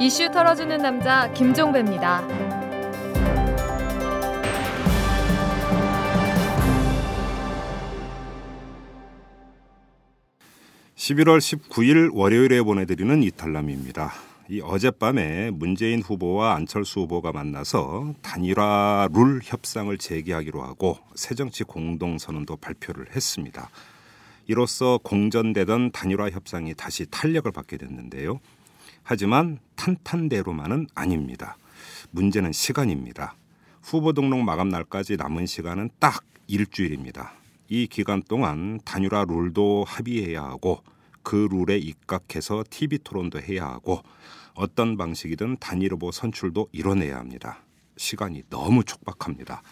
이슈 털어주는 남자 김종배입니다. 11월 19일 월요일에 보내드리는 이탈남입니다. 이 어젯밤에 문재인 후보와 안철수 후보가 만나서 단일화 룰 협상을 재개하기로 하고 새정치 공동선언도 발표를 했습니다. 이로써 공전되던 단일화 협상이 다시 탄력을 받게 됐는데요. 하지만 탄탄대로만은 아닙니다. 문제는 시간입니다. 후보 등록 마감 날까지 남은 시간은 딱 일주일입니다. 이 기간 동안 단일화 룰도 합의해야 하고 그 룰에 입각해서 TV 토론도 해야 하고 어떤 방식이든 단일 후보 선출도 이뤄내야 합니다. 시간이 너무 촉박합니다.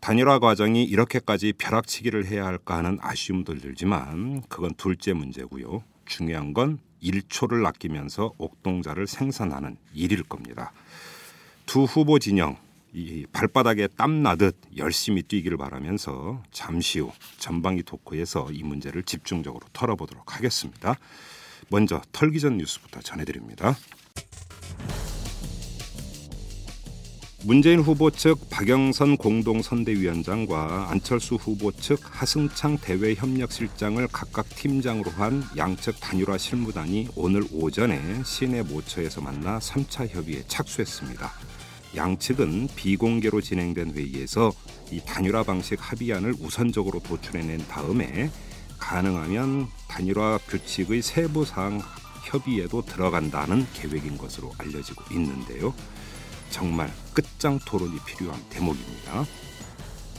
단일화 과정이 이렇게까지 벼락치기를 해야 할까 하는 아쉬움도 들지만 그건 둘째 문제고요. 중요한 건 1초를 아끼면서 옥동자를 생산하는 일일 겁니다. 두 후보 진영 이 발바닥에 땀 나듯 열심히 뛰기를 바라면서 잠시 후 전방위 토크에서 이 문제를 집중적으로 털어보도록 하겠습니다. 먼저 털기 전 뉴스부터 전해드립니다. 문재인 후보 측 박영선 공동선대위원장과 안철수 후보 측 하승창 대외협력실장을 각각 팀장으로 한 양측 단일화 실무단이 오늘 오전에 시내 모처에서 만나 3차 협의에 착수했습니다. 양측은 비공개로 진행된 회의에서 이 단일화 방식 합의안을 우선적으로 도출해낸 다음에 가능하면 단일화 규칙의 세부 사항 협의에도 들어간다는 계획인 것으로 알려지고 있는데요. 정말 끝장 토론이 필요한 대목입니다.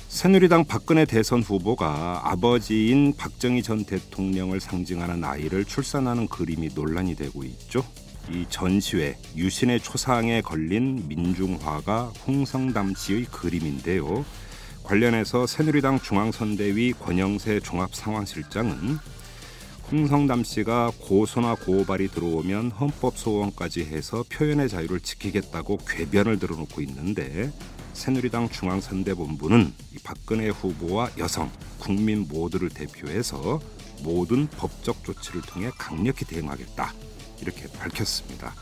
새누리당 박근혜 대선 후보가 아버지인 박정희 전 대통령을 상징하는 아이를 출산하는 그림이 논란이 되고 있죠. 이 전시회 유신의 초상에 걸린 민중화가 홍성담 씨의 그림인데요. 관련해서 새누리당 중앙선대위 권영세 종합상황실장은 홍성담 씨가 고소나 고발이 들어오면 헌법 소원까지 해서 표현의 자유를 지키겠다고 궤변을 들어놓고 있는데 새누리당 중앙선대본부는 박근혜 후보와 여성, 국민 모두를 대표해서 모든 법적 조치를 통해 강력히 대응하겠다 이렇게 밝혔습니다.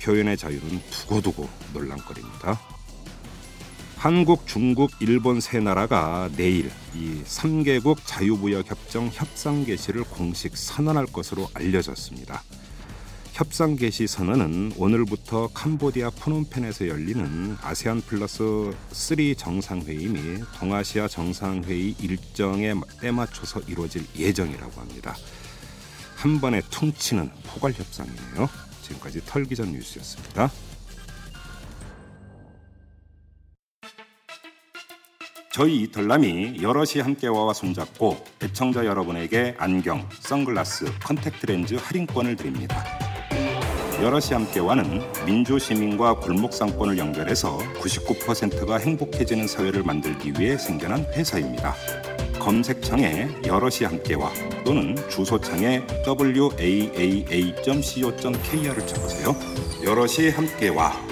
표현의 자유는 두고두고 논란거리입니다. 한국, 중국, 일본 세 나라가 내일 이 3개국 자유무역 협정 협상 개시를 공식 선언할 것으로 알려졌습니다. 협상 개시 선언은 오늘부터 캄보디아 푸놈펜에서 열리는 아세안 플러스 3 정상회의 및 동아시아 정상회의 일정에 때맞춰서 이루어질 예정이라고 합니다. 한 번에 퉁치는 포괄 협상이네요. 지금까지 털기전 뉴스였습니다. 저희 이털남이 여럿이 함께와 손잡고 애청자 여러분에게 안경, 선글라스, 컨택트 렌즈 할인권을 드립니다. 여럿이 함께 와는 민주 시민과 골목 상권을 연결해서 99%가 행복해지는 사회를 만들기 위해 생겨난 회사입니다. 검색창에 여럿이 함께와 또는 주소창에 waaa.co.kr을 쳐보세요. 여럿이 함께와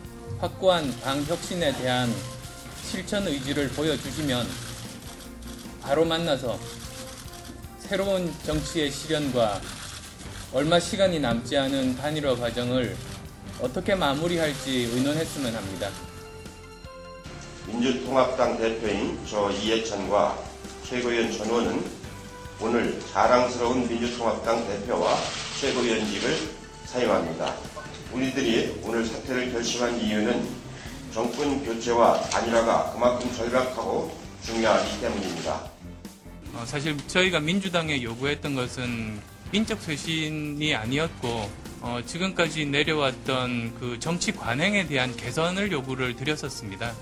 확고한 당 혁신에 대한 실천 의지를 보여주시면 바로 만나서 새로운 정치의 실현과 얼마 시간이 남지 않은 단일화 과정을 어떻게 마무리할지 의논했으면 합니다. 민주통합당 대표인 저 이해찬과 최고위원 전원은 오늘 자랑스러운 민주통합당 대표와 최고위원직을 사임합니다. 우리들이 오늘 사퇴를 결심한 이유는 정권 교체와 단일화가 그만큼 절박하고 중요하기 때문입니다. 어, 사실 저희가 민주당에 요구했던 것은 인적 쇄신이 아니었고 어, 지금까지 내려왔던 그 정치 관행에 대한 개선을 요구를 드렸었습니다.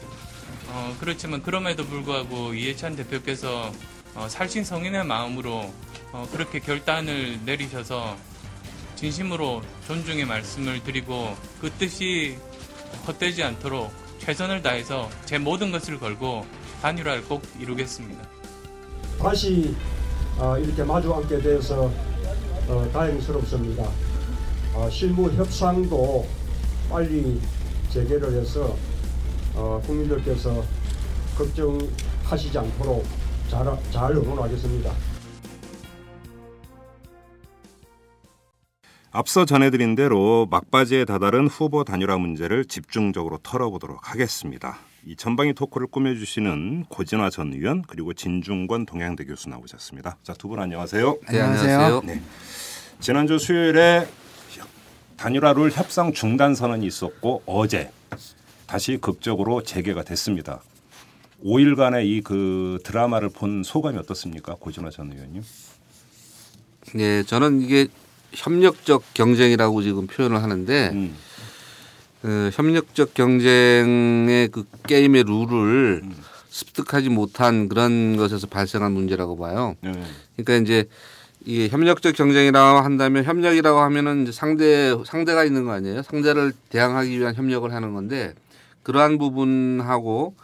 어, 그렇지만 그럼에도 불구하고 이해찬 대표께서 어, 살신 성인의 마음으로 어, 그렇게 결단을 내리셔서 진심으로 존중의 말씀을 드리고 그 뜻이 헛되지 않도록 최선을 다해서 제 모든 것을 걸고 단일화를 꼭 이루겠습니다. 다시 어, 이렇게 마주 앉게 되어서 어, 다행스럽습니다. 어, 실무 협상도 빨리 재개를 해서 어, 국민들께서 걱정하시지 않도록 잘, 잘 응원하겠습니다. 앞서 전해드린 대로 막바지에 다다른 후보 단일화 문제를 집중적으로 털어보도록 하겠습니다. 이 전방위 토크를 꾸며주시는 고진화 전 의원 그리고 진중권 동양대 교수 나오셨습니다. 자 두 분 안녕하세요. 네, 안녕하세요. 네. 지난주 수요일에 단일화를 협상 중단 선언이 있었고 어제 다시 극적으로 재개가 됐습니다. 5일간의 이 그 드라마를 본 소감이 어떻습니까, 고진화 전 의원님? 네, 저는 이게 협력적 경쟁이라고 지금 표현을 하는데 음. 어, 협력적 경쟁의 그 게임의 룰을 습득하지 못한 그런 것에서 발생한 문제라고 봐요. 네. 그러니까 이제 이게 협력적 경쟁이라고 한다면 협력이라고 하면은 이제 상대 상대가 있는 거 아니에요? 상대를 대항하기 위한 협력을 하는 건데 그러한 부분하고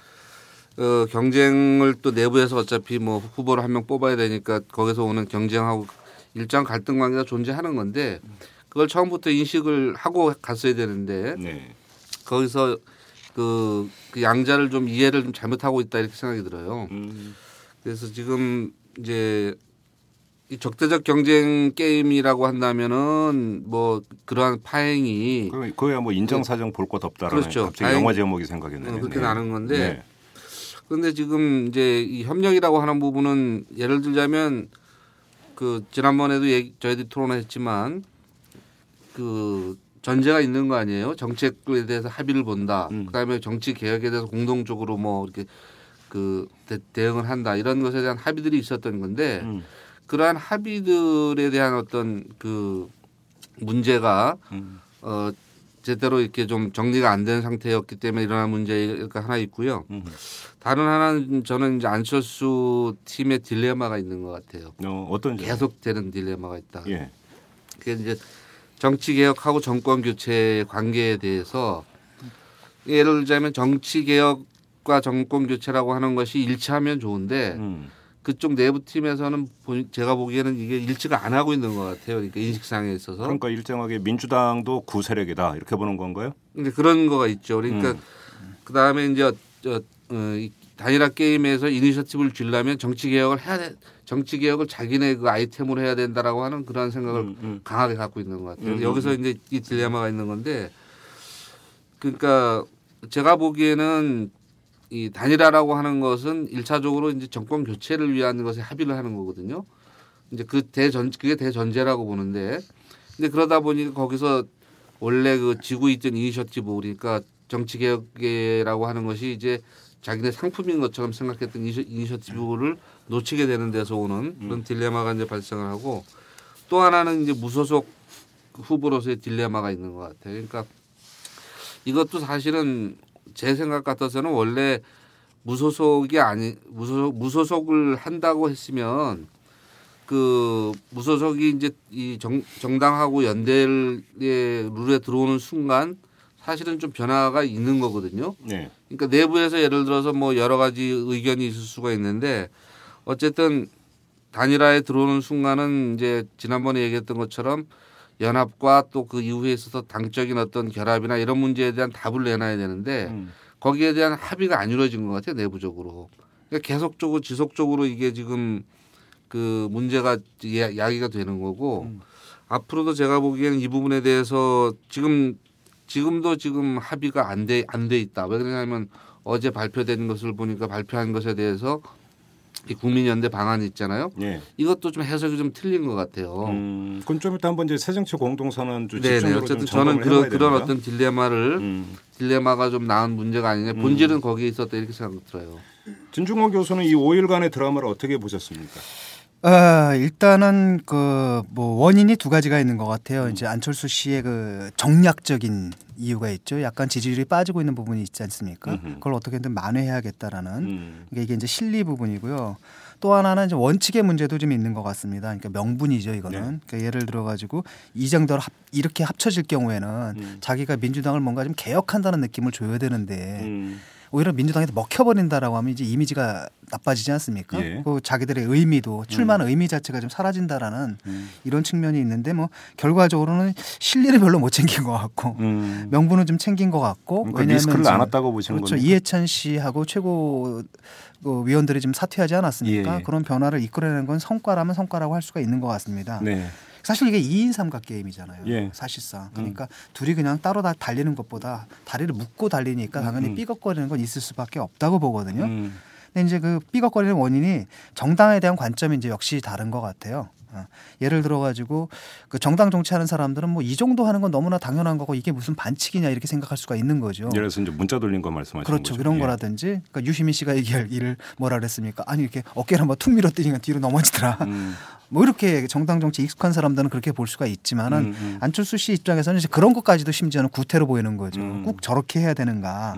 어, 경쟁을 또 내부에서 어차피 뭐 후보를 한 명 뽑아야 되니까 거기서 오는 경쟁하고 일정 갈등 관계가 존재하는 건데 그걸 처음부터 인식을 하고 갔어야 되는데 네. 거기서 그, 그 양자를 좀 이해를 좀 잘못하고 있다 이렇게 생각이 들어요. 음. 그래서 지금 이제 이 적대적 경쟁 게임이라고 한다면은 뭐 그러한 파행이 그 그거야 뭐 인정 사정 볼 것 없다라는 그렇죠. 갑자기 영화 제목이 생각이 나네요. 어, 그렇게 네. 나는 건데 네. 그런데 지금 이제 이 협력이라고 하는 부분은 예를 들자면 그 지난번에도 얘기, 저희들이 토론을 했지만 그 전제가 있는 거 아니에요? 정책에 대해서 합의를 본다. 음. 그다음에 정치 개혁에 대해서 공동적으로 뭐 이렇게 그 대, 대응을 한다. 이런 것에 대한 합의들이 있었던 건데 음. 그러한 합의들에 대한 어떤 그 문제가 음. 어 제대로 이렇게 좀 정리가 안 된 상태였기 때문에 일어난 문제가 하나 있고요. 음. 다른 하나는 저는 이제 안철수 팀의 딜레마가 있는 것 같아요. 어, 점? 계속되는 딜레마가 있다. 예. 그게 이제 정치 개혁하고 정권 교체의 관계에 대해서 예를 들자면 정치 개혁과 정권 교체라고 하는 것이 일치하면 좋은데 음. 그쪽 내부 팀에서는 보- 제가 보기에는 이게 일치가 안 하고 있는 것 같아요. 그러니까 인식상에 있어서. 그러니까 일정하게 민주당도 구세력이다 이렇게 보는 건가요? 근데 그런 거가 있죠. 그러니까 음. 그 다음에 이제 저, 어, 이 단일화 게임에서 이니셔티브를 주려면 정치 개혁을 해야 돼. 정치 개혁을 자기네 그 아이템으로 해야 된다라고 하는 그런 생각을 음, 음. 강하게 갖고 있는 것 같아요. 음, 여기서 음. 이제 이 딜레마가 있는 건데 그러니까 제가 보기에는 이 단일화라고 하는 것은 일차적으로 이제 정권 교체를 위한 것에 합의를 하는 거거든요. 이제 그 대전 그게 대전제라고 보는데 근데 그러다 보니까 거기서 원래 그 지고 있던 이니셔티브 그러니까 정치 개혁이라고 하는 것이 이제 자기네 상품인 것처럼 생각했던 이니셔- 이니셔티브를 놓치게 되는 데서 오는 그런 딜레마가 이제 발생을 하고 또 하나는 이제 무소속 후보로서의 딜레마가 있는 것 같아요. 그러니까 이것도 사실은 제 생각 같아서는 원래 무소속이 아니 무소속 무소속을 한다고 했으면 그 무소속이 이제 이 정, 정당하고 연대의 룰에 들어오는 순간 사실은 좀 변화가 있는 거거든요. 네. 그러니까 내부에서 예를 들어서 뭐 여러 가지 의견이 있을 수가 있는데 어쨌든 단일화에 들어오는 순간은 이제 지난번에 얘기했던 것처럼 연합과 또 그 이후에 있어서 당적인 어떤 결합이나 이런 문제에 대한 답을 내놔야 되는데 음. 거기에 대한 합의가 안 이루어진 것 같아요 내부적으로. 그러니까 계속적으로 지속적으로 이게 지금 그 문제가 야- 야기가 되는 거고 앞으로도 제가 보기에는 이 부분에 대해서 지금 지금도 지금 합의가 안 돼 안 돼 있다. 왜 그러냐면 어제 발표된 것을 보니까 발표한 것에 대해서 이 국민연대 방안이 있잖아요. 예. 이것도 좀 해석이 좀 틀린 것 같아요. 음, 그럼 좀 이따 한번 이제 새정치 공동선언도 네네. 집중적으로 어쨌든 좀 저는 그런 그런. 어떤 딜레마를 음. 딜레마가 좀 나은 문제가 아니냐. 본질은 거기에 있었다 이렇게 생각 들어요. 진중권 교수는 이 5일간의 드라마를 어떻게 보셨습니까? 어, 일단은 그 뭐 원인이 두 가지가 있는 것 같아요. 이제 안철수 씨의 그 정략적인 이유가 있죠. 약간 지지율이 빠지고 있는 부분이 있지 않습니까? 그걸 어떻게든 만회해야겠다라는 음. 이게 이제 실리 부분이고요. 또 하나는 이제 원칙의 문제도 좀 있는 것 같습니다. 그러니까 명분이죠, 이거는. 네. 그러니까 예를 들어 가지고 이 정도로 합, 이렇게 합쳐질 경우에는 음. 자기가 민주당을 뭔가 좀 개혁한다는 느낌을 줘야 되는데 음. 오히려 민주당에서 먹혀버린다라고 하면 이제 이미지가 나빠지지 않습니까? 예. 그 자기들의 의미도 출마하는 의미 자체가 좀 사라진다라는 음. 이런 측면이 있는데 뭐 결과적으로는 실리를 별로 못 챙긴 것 같고 음. 명분은 좀 챙긴 것 같고 그러니까 리스크를 지금 안았다고 보시는 그렇죠 겁니까? 이해찬 씨하고 최고 그 위원들이 좀 사퇴하지 않았습니까? 예. 그런 변화를 이끌어내는 건 성과라면 성과라고 할 수가 있는 것 같습니다. 네. 사실 이게 2인 삼각 게임이잖아요. 예. 사실상. 그러니까 둘이 그냥 따로 다 달리는 것보다 다리를 묶고 달리니까 당연히 음. 삐걱거리는 건 있을 수밖에 없다고 보거든요. 음. 근데 이제 그 삐걱거리는 원인이 정당에 대한 관점이 이제 역시 다른 것 같아요. 어. 예를 들어 가지고 그 정당 정치하는 사람들은 뭐 이 정도 하는 건 너무나 당연한 거고 이게 무슨 반칙이냐 이렇게 생각할 수가 있는 거죠. 예를 들어서 이제 문자 돌린 거 말씀하시는 그렇죠. 거죠. 그런 예. 거라든지 그러니까 유시민 씨가 얘기할 일을 뭐라 그랬습니까? 아니 이렇게 어깨를 한번 툭 밀어뜨리니까 뒤로 넘어지더라. 음. 뭐 이렇게 정당 정치 익숙한 사람들은 그렇게 볼 수가 있지만은 음, 음. 안철수 씨 입장에서는 이제 그런 것까지도 심지어는 구태로 보이는 거죠. 음. 꼭 저렇게 해야 되는가.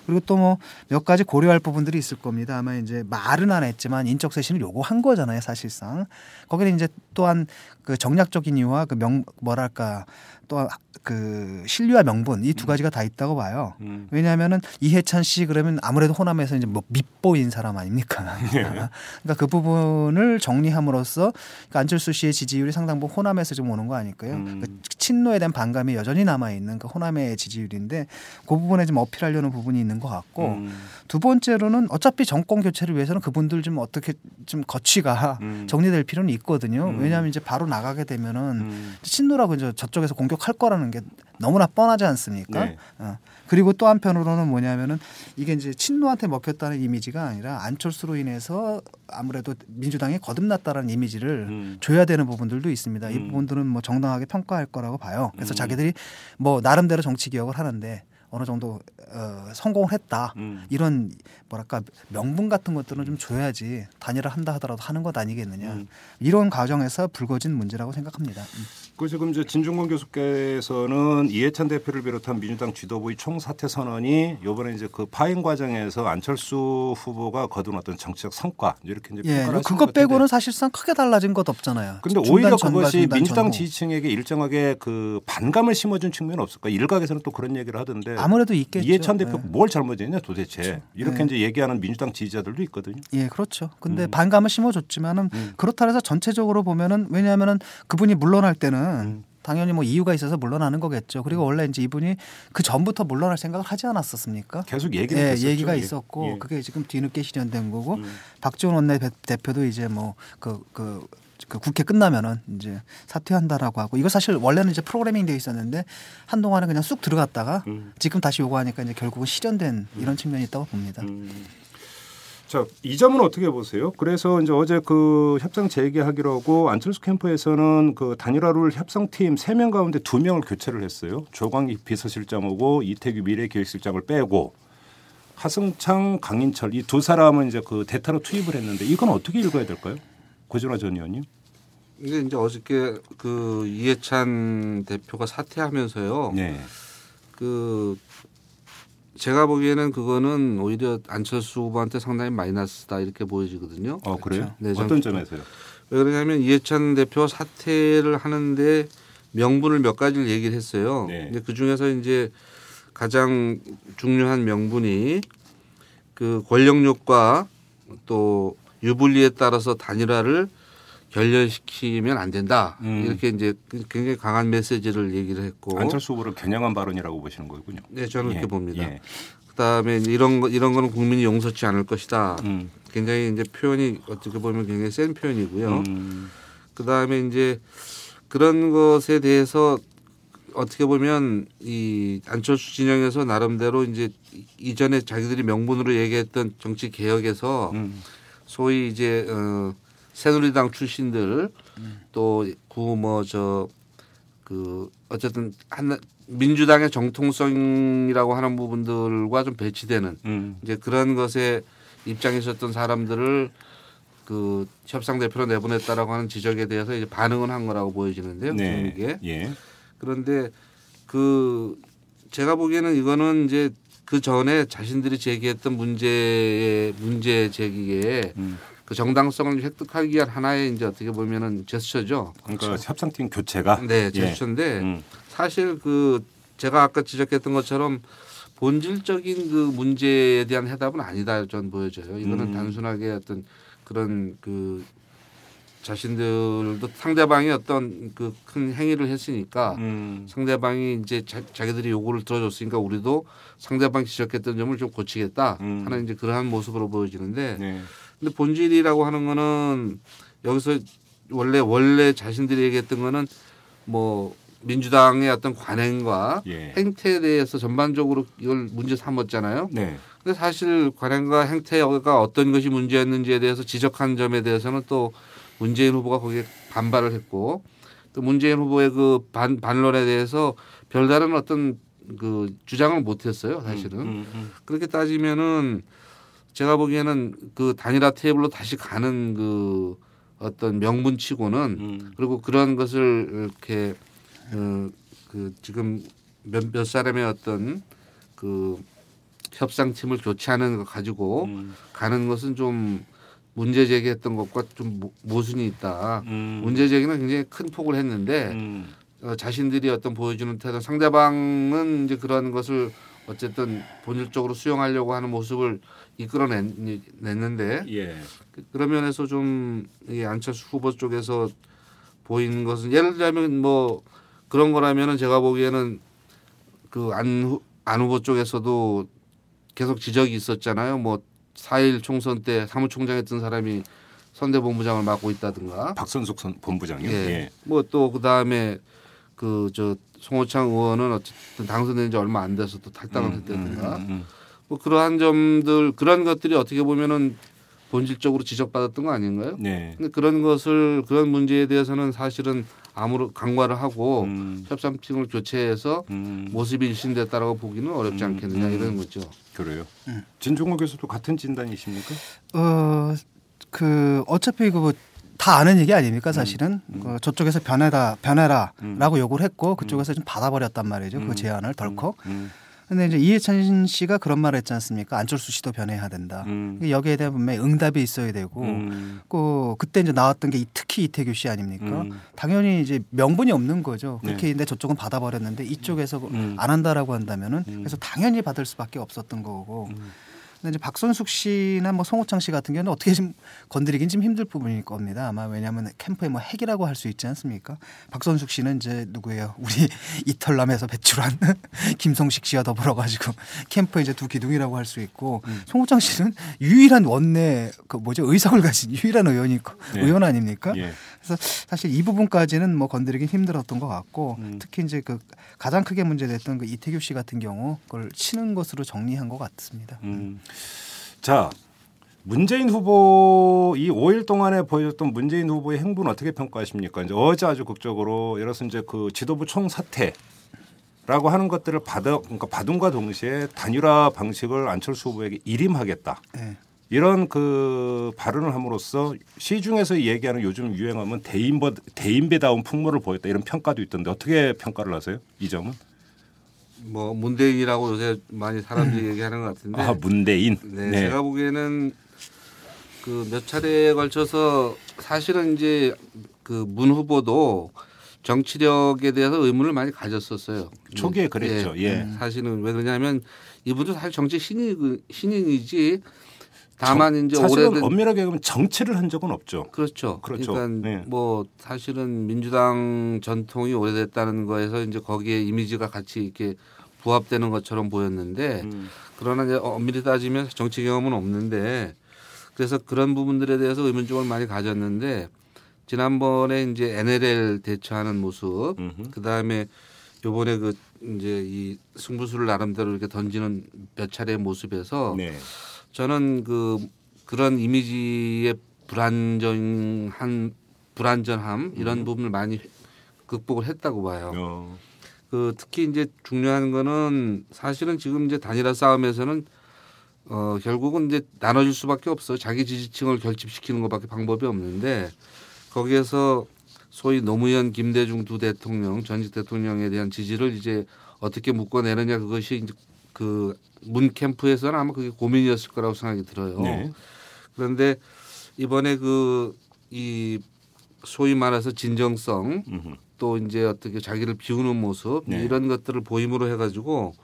음. 그리고 또 뭐 몇 가지 고려할 부분들이 있을 겁니다. 아마 이제 말은 안 했지만 인적 쇄신을 요구한 거잖아요, 사실상. 거기는 이제 또한 그 정략적인 이유와 그 명 뭐랄까 또 그 신뢰와 명분 이 두 가지가 다 있다고 봐요. 음. 왜냐하면은 이해찬 씨 그러면 아무래도 호남에서 이제 뭐 밑보인 사람 아닙니까? 그러니까 그 부분을 정리함으로써 그러니까 안철수 씨의 지지율이 상당 부분 호남에서 좀 오는 거 아닐까요? 음. 그 친노에 대한 반감이 여전히 남아 있는 그 호남의 지지율인데 그 부분에 좀 어필하려는 부분이 있는 것 같고 음. 두 번째로는 어차피 정권 교체를 위해서는 그분들 좀 어떻게 좀 거취가 음. 정리될 필요는 있거든요. 음. 왜냐하면 이제 바로 나 가게 되면은 음. 친노라고 이제 저쪽에서 공격할 거라는 게 너무나 뻔하지 않습니까? 네. 어. 그리고 또 한편으로는 뭐냐면은 이게 이제 친노한테 먹혔다는 이미지가 아니라 안철수로 인해서 아무래도 민주당이 거듭났다라는 이미지를 음. 줘야 되는 부분들도 있습니다. 이 음. 부분들은 뭐 정당하게 평가할 거라고 봐요. 그래서 음. 자기들이 뭐 나름대로 정치 개혁을 하는데 어느 정도 어, 성공을 했다. 음. 이런 뭐랄까 명분 같은 것들은 좀 줘야지 단일화 한다 하더라도 하는 것 아니겠느냐. 음. 이런 과정에서 불거진 문제라고 생각합니다. 음. 그 지금 이제 진중권 교수께서는 이해찬 대표를 비롯한 민주당 지도부의 총사퇴 선언이 이번에 이제 그 파행 과정에서 안철수 후보가 거둔 어떤 정치적 성과 이렇게 이제 예, 그것 빼고는 사실상 크게 달라진 것 없잖아요. 근데 오히려 전과 그것이 민주당 전후. 지지층에게 일정하게 그 반감을 심어준 측면은 없을까? 일각에서는 또 그런 얘기를 하던데 아무래도 있겠죠. 이해찬 대표 예. 뭘 잘못했냐 도대체 이렇게 네. 이제 얘기하는 민주당 지지자들도 있거든요. 예, 그렇죠. 근데 음. 반감을 심어줬지만은 음. 그렇다 해서 전체적으로 보면은 왜냐하면은 그분이 물러날 때는 음. 당연히 뭐 이유가 있어서 물러나는 거겠죠. 그리고 원래 이제 이분이 그 전부터 물러날 생각을 하지 않았었습니까? 계속 얘기를 예, 했었죠. 얘기가 예. 있었고 예. 그게 지금 뒤늦게 실현된 거고 음. 박지원 원내대표도 이제 뭐그그 그 국회 끝나면은 이제 사퇴한다라고 하고 이거 사실 원래는 이제 프로그래밍 돼 있었는데 한동안은 그냥 쑥 들어갔다가 음. 지금 다시 요구하니까 이제 결국은 실현된 이런 측면이 있다고 봅니다. 음. 자, 이 점은 어떻게 보세요? 그래서 이제 어제 그 협상 재개하기로 하고 안철수 캠프에서는 그 단일화를 협상팀 세 명 가운데 두명을 교체를 했어요. 조광희 비서실장하고 이태규 미래기획실장을 빼고 하승창, 강인철 이 두 사람은 이제 그 대타로 투입을 했는데 이건 어떻게 읽어야 될까요? 고진화 전 의원님. 이게 이제 어저께 그 이해찬 대표가 사퇴하면서요. 네. 그 제가 보기에는 그거는 오히려 안철수 후보한테 상당히 마이너스다 이렇게 보여지거든요. 어, 그래요? 네, 어떤 좀- 점에서요? 왜 그러냐면 이해찬 대표 사퇴를 하는데 명분을 몇 가지를 얘기를 했어요. 네. 근데 그 중에서 이제 가장 중요한 명분이 그 권력욕과 또 유불리에 따라서 단일화를 결렬시키면 안 된다. 음. 이렇게 이제 굉장히 강한 메시지를 얘기를 했고. 안철수 후보를 겨냥한 발언이라고 보시는 거군요. 네, 저는 예, 그렇게 봅니다. 예. 그다음에 이런 거 이런 거는 국민이 용서치 않을 것이다. 음. 굉장히 이제 표현이 어떻게 보면 굉장히 센 표현이고요. 음. 그다음에 이제 그런 것에 대해서 어떻게 보면 이 안철수 진영에서 나름대로 이제 이- 이전에 자기들이 명분으로 얘기했던 정치 개혁에서 음. 소위 이제 어 새누리당 출신들 또구 뭐저 그 어쨌든 한 민주당의 정통성이라고 하는 부분들과 좀 배치되는 음. 이제 그런 것에 입장에 있었던 사람들을 그 협상 대표로 내보냈다라고 하는 지적에 대해서 이제 반응은 한 거라고 보여지는데요. 지금 이게 예. 그런데 그 제가 보기에는 이거는 이제 그 전에 자신들이 제기했던 문제의 문제 제기에 음. 그 정당성을 획득하기 위한 하나의 이제 어떻게 보면은 제스처죠. 그러니까 협상팀 교체가 네, 예. 제스처인데 음. 사실 그 제가 아까 지적했던 것처럼 본질적인 그 문제에 대한 해답은 아니다 전 보여져요. 이거는 음. 단순하게 어떤 그런 그 자신들도 상대방이 어떤 그 큰 행위를 했으니까 음. 상대방이 이제 자, 자기들이 요구를 들어줬으니까 우리도 상대방이 지적했던 점을 좀 고치겠다 음. 하는 이제 그러한 모습으로 보여지는데 네. 근데 본질이라고 하는 거는 여기서 원래 원래 자신들이 얘기했던 거는 뭐 민주당의 어떤 관행과 예. 행태에 대해서 전반적으로 이걸 문제 삼았잖아요. 네. 근데 사실 관행과 행태가 어떤 것이 문제였는지에 대해서 지적한 점에 대해서는 또 문재인 후보가 거기에 반발을 했고 또 문재인 후보의 그 반, 반론에 대해서 별다른 어떤 그 주장을 못 했어요. 사실은 음, 음. 그렇게 따지면은 제가 보기에는 그 단일화 테이블로 다시 가는 그 어떤 명분치고는 음. 그리고 그런 것을 이렇게 어, 그 지금 몇, 몇 사람의 어떤 그 협상팀을 교체하는 거 가지고 음. 가는 것은 좀 문제 제기했던 것과 좀 모- 모순이 있다. 음. 문제 제기는 굉장히 큰 폭을 했는데 음. 어, 자신들이 어떤 보여주는 태도 상대방은 이제 그런 것을 어쨌든 본질적으로 수용하려고 하는 모습을 이끌어냈는데 예. 그- 그런 면에서 좀 안철수 후보 쪽에서 보이는 것은 예를 들자면 뭐 그런 거라면은 제가 보기에는 그안 안 후보 쪽에서도 계속 지적이 있었잖아요. 뭐 4일 총선 때 사무총장 했던 사람이 선대본부장을 맡고 있다든가. 박선숙 선, 본부장이요. 예. 예. 뭐또 그다음에 그 저 송호창 의원은 어쨌든 당선된 지 얼마 안 돼서 또 탈당을 했다든가. 음, 음, 뭐 그러한 점들 그런 것들이 어떻게 보면은 본질적으로 지적받았던 거 아닌가요? 음. 네. 근데 그런 것을 그런 문제에 대해서는 사실은 아무런 강화를 하고 음, 협상팀을 교체해서 음, 모습이 일신됐다라고 보기는 어렵지 음, 않겠느냐 음. 이런 거죠. 그래요. 음. 진종호 교수도 같은 진단이십니까? 어, 그 어차피 그다 아는 얘기 아닙니까 사실은 음. 그 저쪽에서 변해라 변해라라고 음. 요구를 했고 그쪽에서 좀 받아버렸단 말이죠 음. 그 제안을 덜컥 음, 근데 이제 이해찬 씨가 그런 말을 했지 않습니까 안철수 씨도 변해야 된다 음, 여기에 대한 분명히 응답이 있어야 되고 음, 그 그때 이제 나왔던 게 이- 특히 이태규 씨 아닙니까 음, 당연히 이제 명분이 없는 거죠 네. 그렇게 근데 저쪽은 받아버렸는데 이쪽에서 음. 안 한다라고 한다면은 음. 그래서 당연히 받을 수밖에 없었던 거고 음. 근데 이제 박선숙 씨나 뭐 송호창 씨 같은 경우는 어떻게 좀 건드리긴 좀 힘들 부분일 겁니다. 아마 왜냐하면 캠프에 뭐 핵이라고 할 수 있지 않습니까? 박선숙 씨는 이제 누구예요? 우리 이털남에서 배출한 김성식 씨와 더불어 가지고 캠프에 이제 두 기둥이라고 할 수 있고 음. 송호창 씨는 유일한 원내 그 뭐죠 의석을 가진 유일한 의원이 네. 의원 아닙니까? 예. 그래서 사실 이 부분까지는 뭐 건드리긴 힘들었던 것 같고 음. 특히 이제 그 가장 크게 문제됐던 그 이태규 씨 같은 경우 그걸 치는 것으로 정리한 것 같습니다. 음. 자, 문재인 후보 이 5일 동안에 보여줬던 문재인 후보의 행보는 어떻게 평가하십니까? 이제 어제 아주 극적으로 예를 들어서 이제 그 지도부 총사퇴 라고 하는 것들을 받아 그러니까 받음과 동시에 단일화 방식을 안철수 후보에게 일임하겠다. 네. 이런 그 발언을 함으로써 시중에서 얘기하는 요즘 유행하면 대인배 대인배다운 풍모를 보였다 이런 평가도 있던데 어떻게 평가를 하세요? 이 점은? 뭐 문대인이라고 요새 많이 사람들이 얘기하는 것 같은데 아 문대인. 네, 제가 보기에는 그 몇 차례에 걸쳐서 사실은 이제 그 문 후보도 정치력에 대해서 의문을 많이 가졌었어요. 초기에 그랬죠. 예. 사실은 왜 그러냐면 이분도 사실 정치 신인 신인이지 다만 이제 사실은 오래된 엄밀하게 보면 정치를 한 적은 없죠. 그렇죠. 그렇죠. 그러니까 네. 뭐 사실은 민주당 전통이 오래됐다는 거에서 이제 거기에 이미지가 같이 이렇게 부합되는 것처럼 보였는데 음. 그러나 이제 엄밀히 따지면 정치 경험은 없는데 그래서 그런 부분들에 대해서 의문점을 많이 가졌는데 지난번에 이제 NLL 대처하는 모습 음흠. 그 다음에 요번에 그 이제 이 승부수를 나름대로 이렇게 던지는 몇 차례의 모습에서 네. 저는 그 그런 이미지의 불안정한 불안전함 이런 부분을 많이 극복을 했다고 봐요. 어. 그 특히 이제 중요한 거는 사실은 지금 이제 단일화 싸움에서는 어 결국은 이제 나눠질 수밖에 없어. 자기 지지층을 결집시키는 것밖에 방법이 없는데 거기에서 소위 노무현 김대중 두 대통령 전직 대통령에 대한 지지를 이제 어떻게 묶어내느냐 그것이 이제 그문 캠프에서는 아마 그게 고민이었을 거라고 생각이 들어요. 네. 그런데 이번에 그 이 소위 말해서 진정성 음흠. 또 이제 어떻게 자기를 비우는 모습 네. 이런 것들을 보임으로 해가지고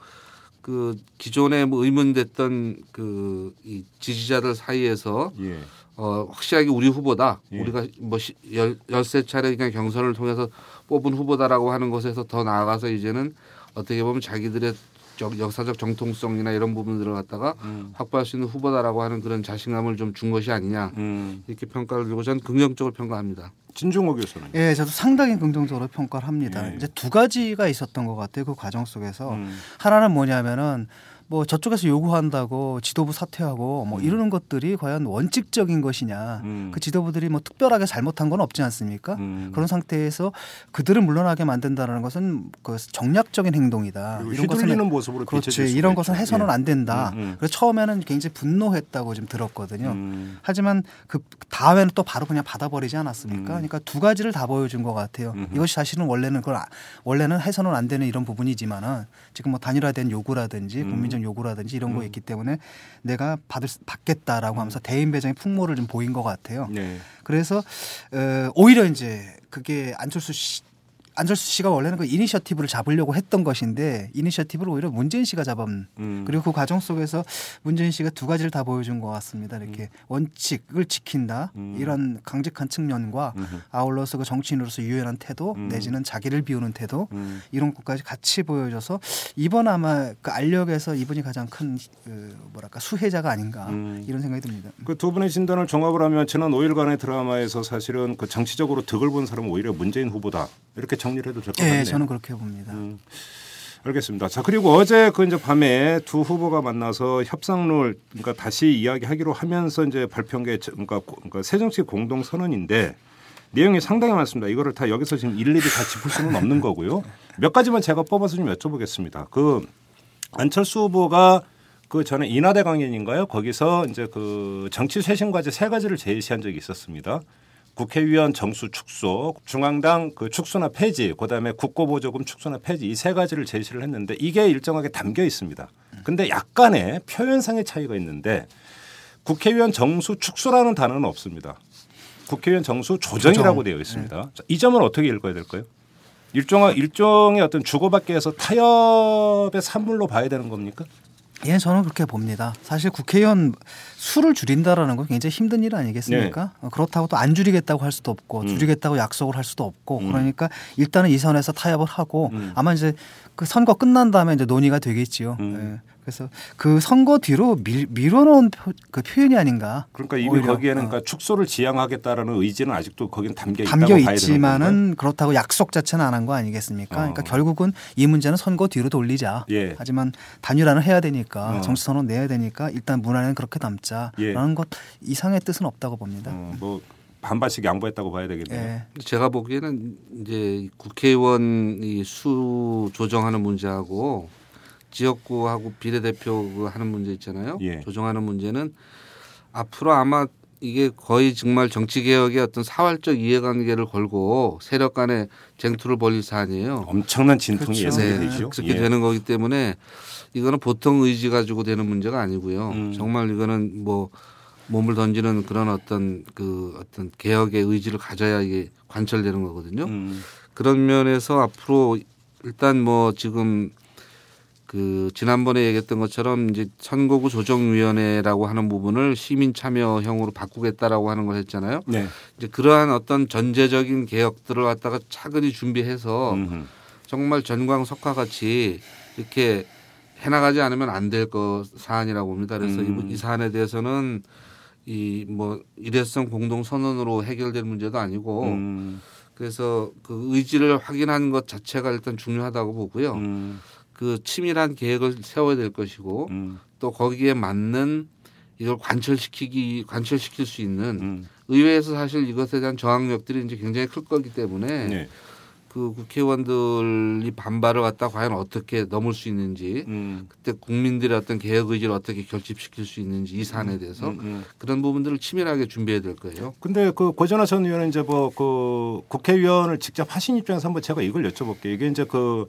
그 기존에 뭐 의문됐던 그 이 지지자들 사이에서 예. 어 확실하게 우리 후보다 예. 우리가 뭐 시- 열, 열세 차례 그냥 경선을 통해서 뽑은 후보다라고 하는 것에서 더 나아가서 이제는 어떻게 보면 자기들의 적- 역사적 정통성이나 이런 부분들을 갖다가 음. 확보할 수 있는 후보다라고 하는 그런 자신감을 좀 준 것이 아니냐 음. 이렇게 평가를 드리고 저는 긍정적으로 평가합니다. 진중호 교수는. 예, 저도 상당히 긍정적으로 평가를 합니다. 예. 이제 두 가지가 있었던 것 같아요. 그 과정 속에서 음. 하나는 뭐냐면은 뭐 저쪽에서 요구한다고 지도부 사퇴하고 뭐 이러는 것들이 과연 원칙적인 것이냐. 음. 그 지도부들이 뭐 특별하게 잘못한 건 없지 않습니까? 음. 그런 상태에서 그들을 물러나게 만든다는 것은 그 정략적인 행동이다. 이런 것은 모습으로 그렇지 이런 것은 있죠. 해서는 예. 안 된다. 음, 음. 그래서 처음에는 굉장히 분노했다고 좀 들었거든요. 음. 하지만 그 다음에는 또 바로 그냥 받아버리지 않았습니까? 음. 그러니까 두 가지를 다 보여준 것 같아요. 이것이 사실은 원래는 그걸 아- 원래는 해서는 안 되는 이런 부분이지만은 지금 뭐 단일화된 요구라든지 음. 국민적 요구라든지 이런 거 있기 때문에 내가 받을 수- 음. 받겠다라고 하면서 대인 배정의 풍모를 좀 보인 것 같아요. 네. 그래서 어, 오히려 이제 그게 안철수 씨 안철수 씨가 원래는 그 이니셔티브를 잡으려고 했던 것인데 이니셔티브를 오히려 문재인 씨가 잡은 음. 그리고 그 과정 속에서 문재인 씨가 두 가지를 다 보여준 것 같습니다. 이렇게 원칙을 지킨다 음. 이런 강직한 측면과 음흠. 아울러서 그 정치인으로서 유연한 태도 음. 내지는 자기를 비우는 태도 음. 이런 것까지 같이 보여줘서 이번 아마 그 알력에서 이분이 가장 큰 그 뭐랄까 수혜자가 아닌가 음. 이런 생각이 듭니다. 그 두 분의 진단을 종합을 하면 지난 5일간의 드라마에서 사실은 그 정치적으로 득을 본 사람은 오히려 문재인 후보다 이렇게 정리를 해도 될 것 같네요. 예, 저는 그렇게 봅니다. 음, 알겠습니다. 자 그리고 어제 그 이제 밤에 두 후보가 만나서 협상룰 그러니까 다시 이야기하기로 하면서 이제 발표한 게 저- 그러니까, 고- 그러니까 새정치 공동 선언인데 내용이 상당히 많습니다. 이거를 다 여기서 지금 일일이 다 짚을 수는 없는 거고요. 몇 가지만 제가 뽑아서 좀 여쭤보겠습니다. 그 안철수 후보가 그 전에 인하대 강연인가요? 거기서 이제 그 정치 쇄신 과제 세 가지를 제시한 적이 있었습니다. 국회의원 정수 축소, 중앙당 그 축소나 폐지, 그다음에 국고보조금 축소나 폐지 이 세 가지를 제시를 했는데 이게 일정하게 담겨 있습니다. 근데 약간의 표현상의 차이가 있는데 국회의원 정수 축소라는 단어는 없습니다. 국회의원 정수 조정이라고 조정. 되어 있습니다. 자, 이 점은 어떻게 읽어야 될까요? 일종의 일종의 어떤 주고받기 위해서 타협의 산물로 봐야 되는 겁니까? 예, 저는 그렇게 봅니다. 사실 국회의원 수를 줄인다라는 건 굉장히 힘든 일 아니겠습니까? 어, 그렇다고 또 안 줄이겠다고 할 수도 없고 음. 줄이겠다고 약속을 할 수도 없고 음. 그러니까 일단은 이 선에서 타협을 하고 음. 아마 이제 그 선거 끝난 다음에 이제 논의가 되겠지요. 음. 예. 그래서 그 선거 뒤로 밀, 밀어놓은 표, 그 표현이 아닌가. 그러니까 이미 오히려, 거기에는 어. 그러니까 축소를 지향하겠다라는 의지는 아직도 거기는 담겨 있다고 담겨 봐야 되는 건가요? 있지만은 그렇다고 약속 자체는 안 한 거 아니겠습니까? 그러니까 어. 결국은 이 문제는 선거 뒤로 돌리자. 예. 하지만 단일화는 해야 되니까 어. 정치 선언 내야 되니까 일단 문안에는 그렇게 담자라는 예. 것 이상의 뜻은 없다고 봅니다. 어, 뭐 반반씩 양보했다고 봐야 되겠네요. 예. 제가 보기에는 이제 국회의원 이 수 조정하는 문제하고 지역구하고 비례대표 그 하는 문제 있잖아요. 예. 조정하는 문제는 앞으로 아마 이게 거의 정말 정치 개혁의 어떤 사활적 이해관계를 걸고 세력 간의 쟁투를 벌일 사안이에요. 엄청난 진통이 그렇죠. 예상이 네, 되죠. 그렇게 예. 되는 거기 때문에 이거는 보통 의지 가지고 되는 문제가 아니고요. 음. 정말 이거는 뭐 몸을 던지는 그런 어떤 그 어떤 개혁의 의지를 가져야 이게 관철되는 거거든요. 음, 그런 면에서 앞으로 일단 뭐 지금 그 지난번에 얘기했던 것처럼 이제 선거구 조정위원회라고 하는 부분을 시민 참여형으로 바꾸겠다라고 하는 걸 했잖아요. 네. 이제 그러한 어떤 전제적인 개혁들을 갖다가 차근히 준비해서 음흠. 정말 전광석화 같이 이렇게 해나가지 않으면 안될거 사안이라고 봅니다. 그래서 음. 이, 이 사안에 대해서는 이 뭐 일회성 공동 선언으로 해결될 문제도 아니고 음, 그래서 그 의지를 확인하는 것 자체가 일단 중요하다고 보고요. 음, 그 치밀한 계획을 세워야 될 것이고 음, 또 거기에 맞는 이걸 관철시키기 관철시킬 수 있는 음. 의회에서 사실 이것에 대한 저항력들이 이제 굉장히 클 거기 때문에 네. 그 국회의원들이 반발을 갖다 과연 어떻게 넘을 수 있는지 음, 그때 국민들의 어떤 개혁 의지를 어떻게 결집시킬 수 있는지 이 사안에 대해서 음, 음. 그런 부분들을 치밀하게 준비해야 될 거예요. 근데 그 고전하 전 의원은 이제 뭐 그 국회의원을 직접 하신 입장에서 한번 제가 이걸 여쭤볼게요. 이게 이제 그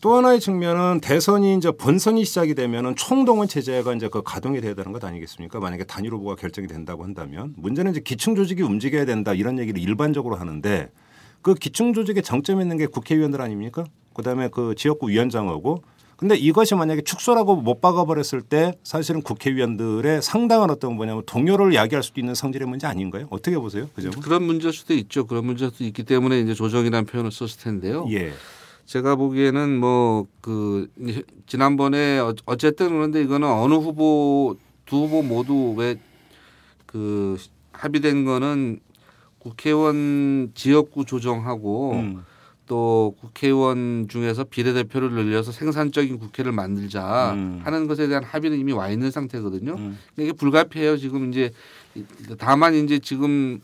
또 하나의 측면은 대선이 이제 본선이 시작이 되면은 총동원 체제가 이제 그 가동이 돼야 되는 것 아니겠습니까? 만약에 단일 후보가 결정이 된다고 한다면 문제는 이제 기층 조직이 움직여야 된다 이런 얘기를 일반적으로 하는데 그 기층 조직의 정점에 있는 게 국회의원들 아닙니까? 그다음에 그 지역구 위원장하고 근데 이것이 만약에 축소라고 못 박아버렸을 때 사실은 국회의원들의 상당한 어떤 뭐냐면 동요를 야기할 수도 있는 성질의 문제 아닌가요? 어떻게 보세요? 그 점은? 그런 문제일 수도 있죠. 그런 문제도 있기 때문에 이제 조정이라는 표현을 썼을 텐데요. 예. 제가 보기에는 뭐 그 지난번에 어- 어쨌든 그런데 이거는 어느 후보 두 후보 모두 왜 그 합의된 거는 국회의원 지역구 조정하고 음. 또 국회의원 중에서 비례대표를 늘려서 생산적인 국회를 만들자 음. 하는 것에 대한 합의는 이미 와 있는 상태거든요. 음. 이게 불가피해요. 지금 이제 다만 이제 지금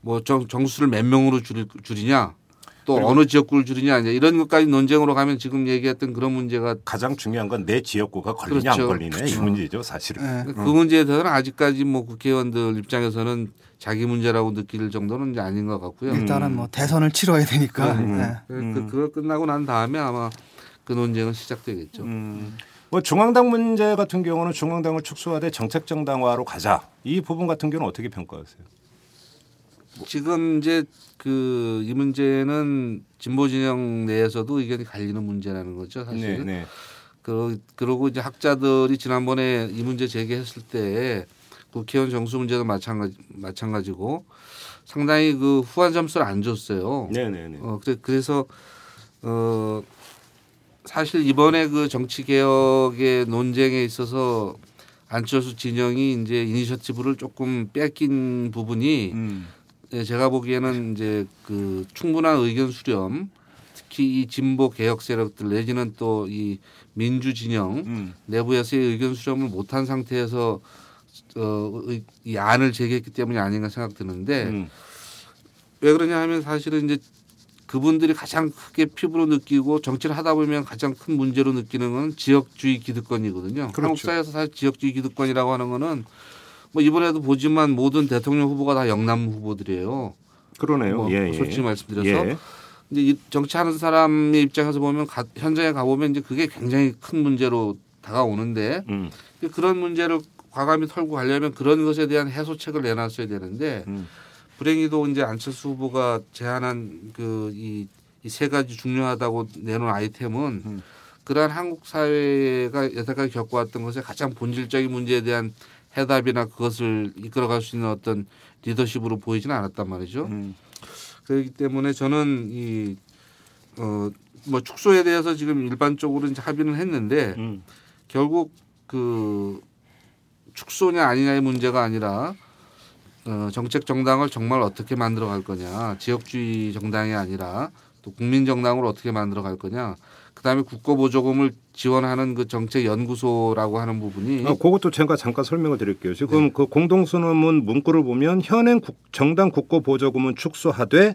뭐 정, 정수를 몇 명으로 줄, 줄이냐 또 어느 지역구를 줄이냐 이제 이런 것까지 논쟁으로 가면 지금 얘기했던 그런 문제가 가장 중요한 건 내 지역구가 걸리냐 그렇죠. 안 걸리냐 이 문제죠 사실은. 예. 그 문제에 대해서는 아직까지 뭐 국회의원들 입장에서는 자기 문제라고 느낄 정도는 이제 아닌 것 같고요. 일단은 뭐 대선을 치러야 되니까. 음. 예. 그, 그, 그거 끝나고 난 다음에 아마 그 논쟁은 시작되겠죠. 음. 뭐 중앙당 문제 같은 경우는 중앙당을 축소하되 정책 정당화로 가자. 이 부분 같은 경우는 어떻게 평가하세요? 지금 이제 그 이 문제는 진보 진영 내에서도 의견이 갈리는 문제라는 거죠. 사실은. 네, 네. 그, 그러고 이제 학자들이 지난번에 이 문제 제기했을 때 국회의원 정수 문제도 마찬가지, 마찬가지고 상당히 그 후한 점수를 안 줬어요. 네, 네, 네. 어, 그래, 그래서 어, 사실 이번에 그 정치 개혁의 논쟁에 있어서 안철수 진영이 이제 이니셔티브를 조금 뺏긴 부분이 음. 예, 제가 보기에는 이제 그 충분한 의견 수렴 특히 이 진보 개혁 세력들 내지는 또 이 민주 진영 음. 내부에서의 의견 수렴을 못한 상태에서 어, 의- 이 안을 제기했기 때문이 아닌가 생각드는데 음. 왜 그러냐 하면 사실은 이제 그분들이 가장 크게 피부로 느끼고 정치를 하다 보면 가장 큰 문제로 느끼는 건 지역주의 기득권이거든요. 그렇죠. 한국 사회에서 사실 지역주의 기득권이라고 하는 거는 뭐 이번에도 보지만 모든 대통령 후보가 다 영남 후보들이에요. 그러네요. 뭐 예, 예. 솔직히 말씀드려서 예. 이제 이 정치하는 사람의 입장에서 보면 가- 현장에 가보면 이제 그게 굉장히 큰 문제로 다가오는데 음. 그런 문제를 과감히 털고 가려면 그런 것에 대한 해소책을 내놨어야 되는데 음. 불행히도 이제 안철수 후보가 제안한 그이이세 가지 중요하다고 내놓은 아이템은 음. 그러한 한국 사회가 여태까지 겪어왔던 것의 가장 본질적인 문제에 대한 해답이나 그것을 이끌어갈 수 있는 어떤 리더십으로 보이지는 않았단 말이죠. 음. 그렇기 때문에 저는 이 어 뭐 축소에 대해서 지금 일반적으로 이제 합의는 했는데 음. 결국 그 축소냐 아니냐의 문제가 아니라 어, 정책 정당을 정말 어떻게 만들어 갈 거냐 지역주의 정당이 아니라 또 국민 정당으로 어떻게 만들어 갈 거냐 그다음에 국고 보조금을 지원하는 그 정책 연구소라고 하는 부분이 아, 그것도 제가 잠깐 설명을 드릴게요. 지금 네. 그 공동선언문 문구를 보면 현행 국- 정당 국고 보조금은 축소하되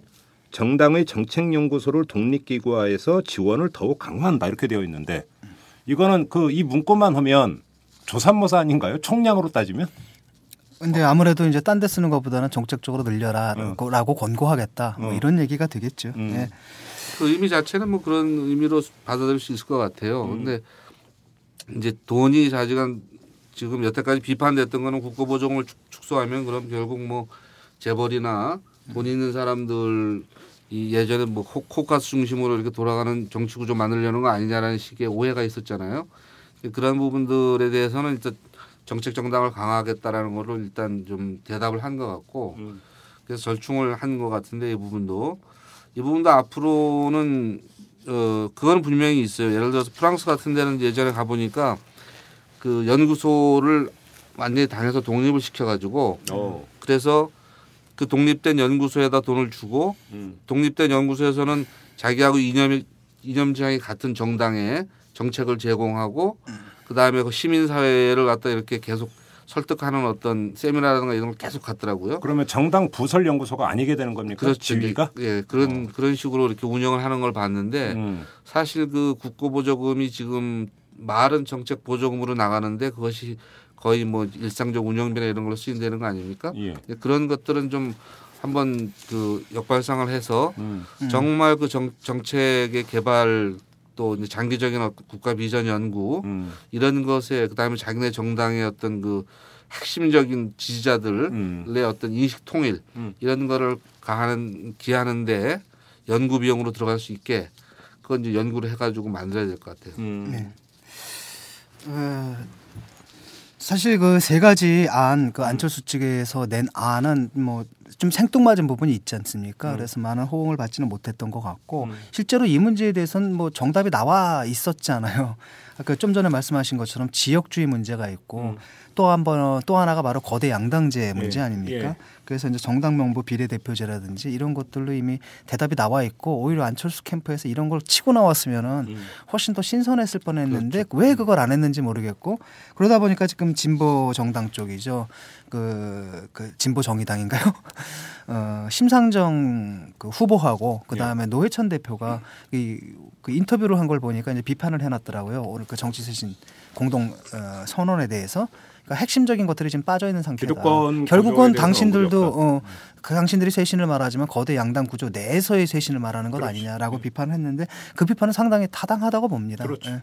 정당의 정책연구소를 독립기구화해서 지원을 더욱 강화한다 이렇게 되어 있는데 이거는 그 이 문구만 하면 조삼모사 아닌가요? 총량으로 따지면? 근데 아무래도 이제 딴 데 쓰는 것보다는 정책적으로 늘려라라고 권고하겠다. 뭐 어. 이런 얘기가 되겠죠. 음. 예. 그 의미 자체는 뭐 그런 의미로 받아들일 수 있을 것 같아요. 근데 이제 돈이 자지간 지금 여태까지 비판됐던 거는 국고 축- 축소하면 그럼 결국 뭐 재벌이나 돈 있는 사람들 이 예전에 뭐 코- 코카스 중심으로 이렇게 돌아가는 정치 구조 만들려는 거 아니냐라는 식의 오해가 있었잖아요. 그런 부분들에 대해서는 일단 정책 정당을 강화하겠다라는 거를 일단 좀 대답을 한 것 같고 그래서 절충을 한 것 같은데 이 부분도 이 부분도 앞으로는 어 그건 분명히 있어요. 예를 들어서 프랑스 같은 데는 예전에 가 보니까 그 연구소를 완전히 당에서 독립을 시켜가지고 어. 그래서 그 독립된 연구소에다 돈을 주고 음. 독립된 연구소에서는 자기하고 이념이 이념 지향이 같은 정당에 정책을 제공하고 그 다음에 그 시민 사회를 갖다 이렇게 계속 설득하는 어떤 세미나라든가 이런 걸 계속 갔더라고요. 그러면 정당 부설 연구소가 아니게 되는 겁니까? 그렇죠. 지위가? 예, 그런 그런 식으로 이렇게 운영을 하는 걸 봤는데 음. 사실 그 국고 보조금이 지금 말은 정책 보조금으로 나가는데 그것이 거의 뭐 일상적 운영비나 이런 걸로 쓰인다는 거 아닙니까? 예. 예, 그런 것들은 좀 한번 그 역발상을 해서 음. 정말 그 정, 정책의 개발 또 이제 장기적인 국가 비전 연구 음. 이런 것에 그다음에 자기네 정당의 어떤 그 핵심적인 지지자들의 음. 어떤 인식 통일 음. 이런 거를 가하는 기하는데 연구 비용으로 들어갈 수 있게 그건 이제 연구를 해가지고 만들어야 될 것 같아요. 음. 네. 어, 사실 그 세 가지 안 그 안철수 측에서 낸 안은 뭐 좀 생뚱맞은 부분이 있지 않습니까? 음. 그래서 많은 호응을 받지는 못했던 것 같고 음. 실제로 이 문제에 대해서는 뭐 정답이 나와 있었잖아요. 아까 좀 전에 말씀하신 것처럼 지역주의 문제가 있고 음. 또 한 번 또 하나가 바로 거대 양당제 문제 예. 아닙니까? 예. 그래서 이제 정당 명부 비례대표제라든지 이런 것들로 이미 대답이 나와 있고 오히려 안철수 캠프에서 이런 걸 치고 나왔으면은 음. 훨씬 더 신선했을 뻔했는데 왜 그걸 안 했는지 모르겠고 그러다 보니까 지금 진보 정당 쪽이죠 그, 그 진보 정의당인가요? 어, 심상정 그 후보하고 그 다음에 노회찬 대표가 이, 그 인터뷰를 한 걸 보니까 이제 비판을 해놨더라고요 오늘 그 정치쇄신 공동 어, 선언에 대해서. 그러니까 핵심적인 것들이 지금 빠져 있는 상태다. 결국은 당신들도. 어, 그 당신들이 쇄신을 말하지만 거대 양당 구조 내에서의 쇄신을 말하는 것 아니냐라고 비판을 했는데 그 비판은 상당히 타당하다고 봅니다. 그렇죠. 예.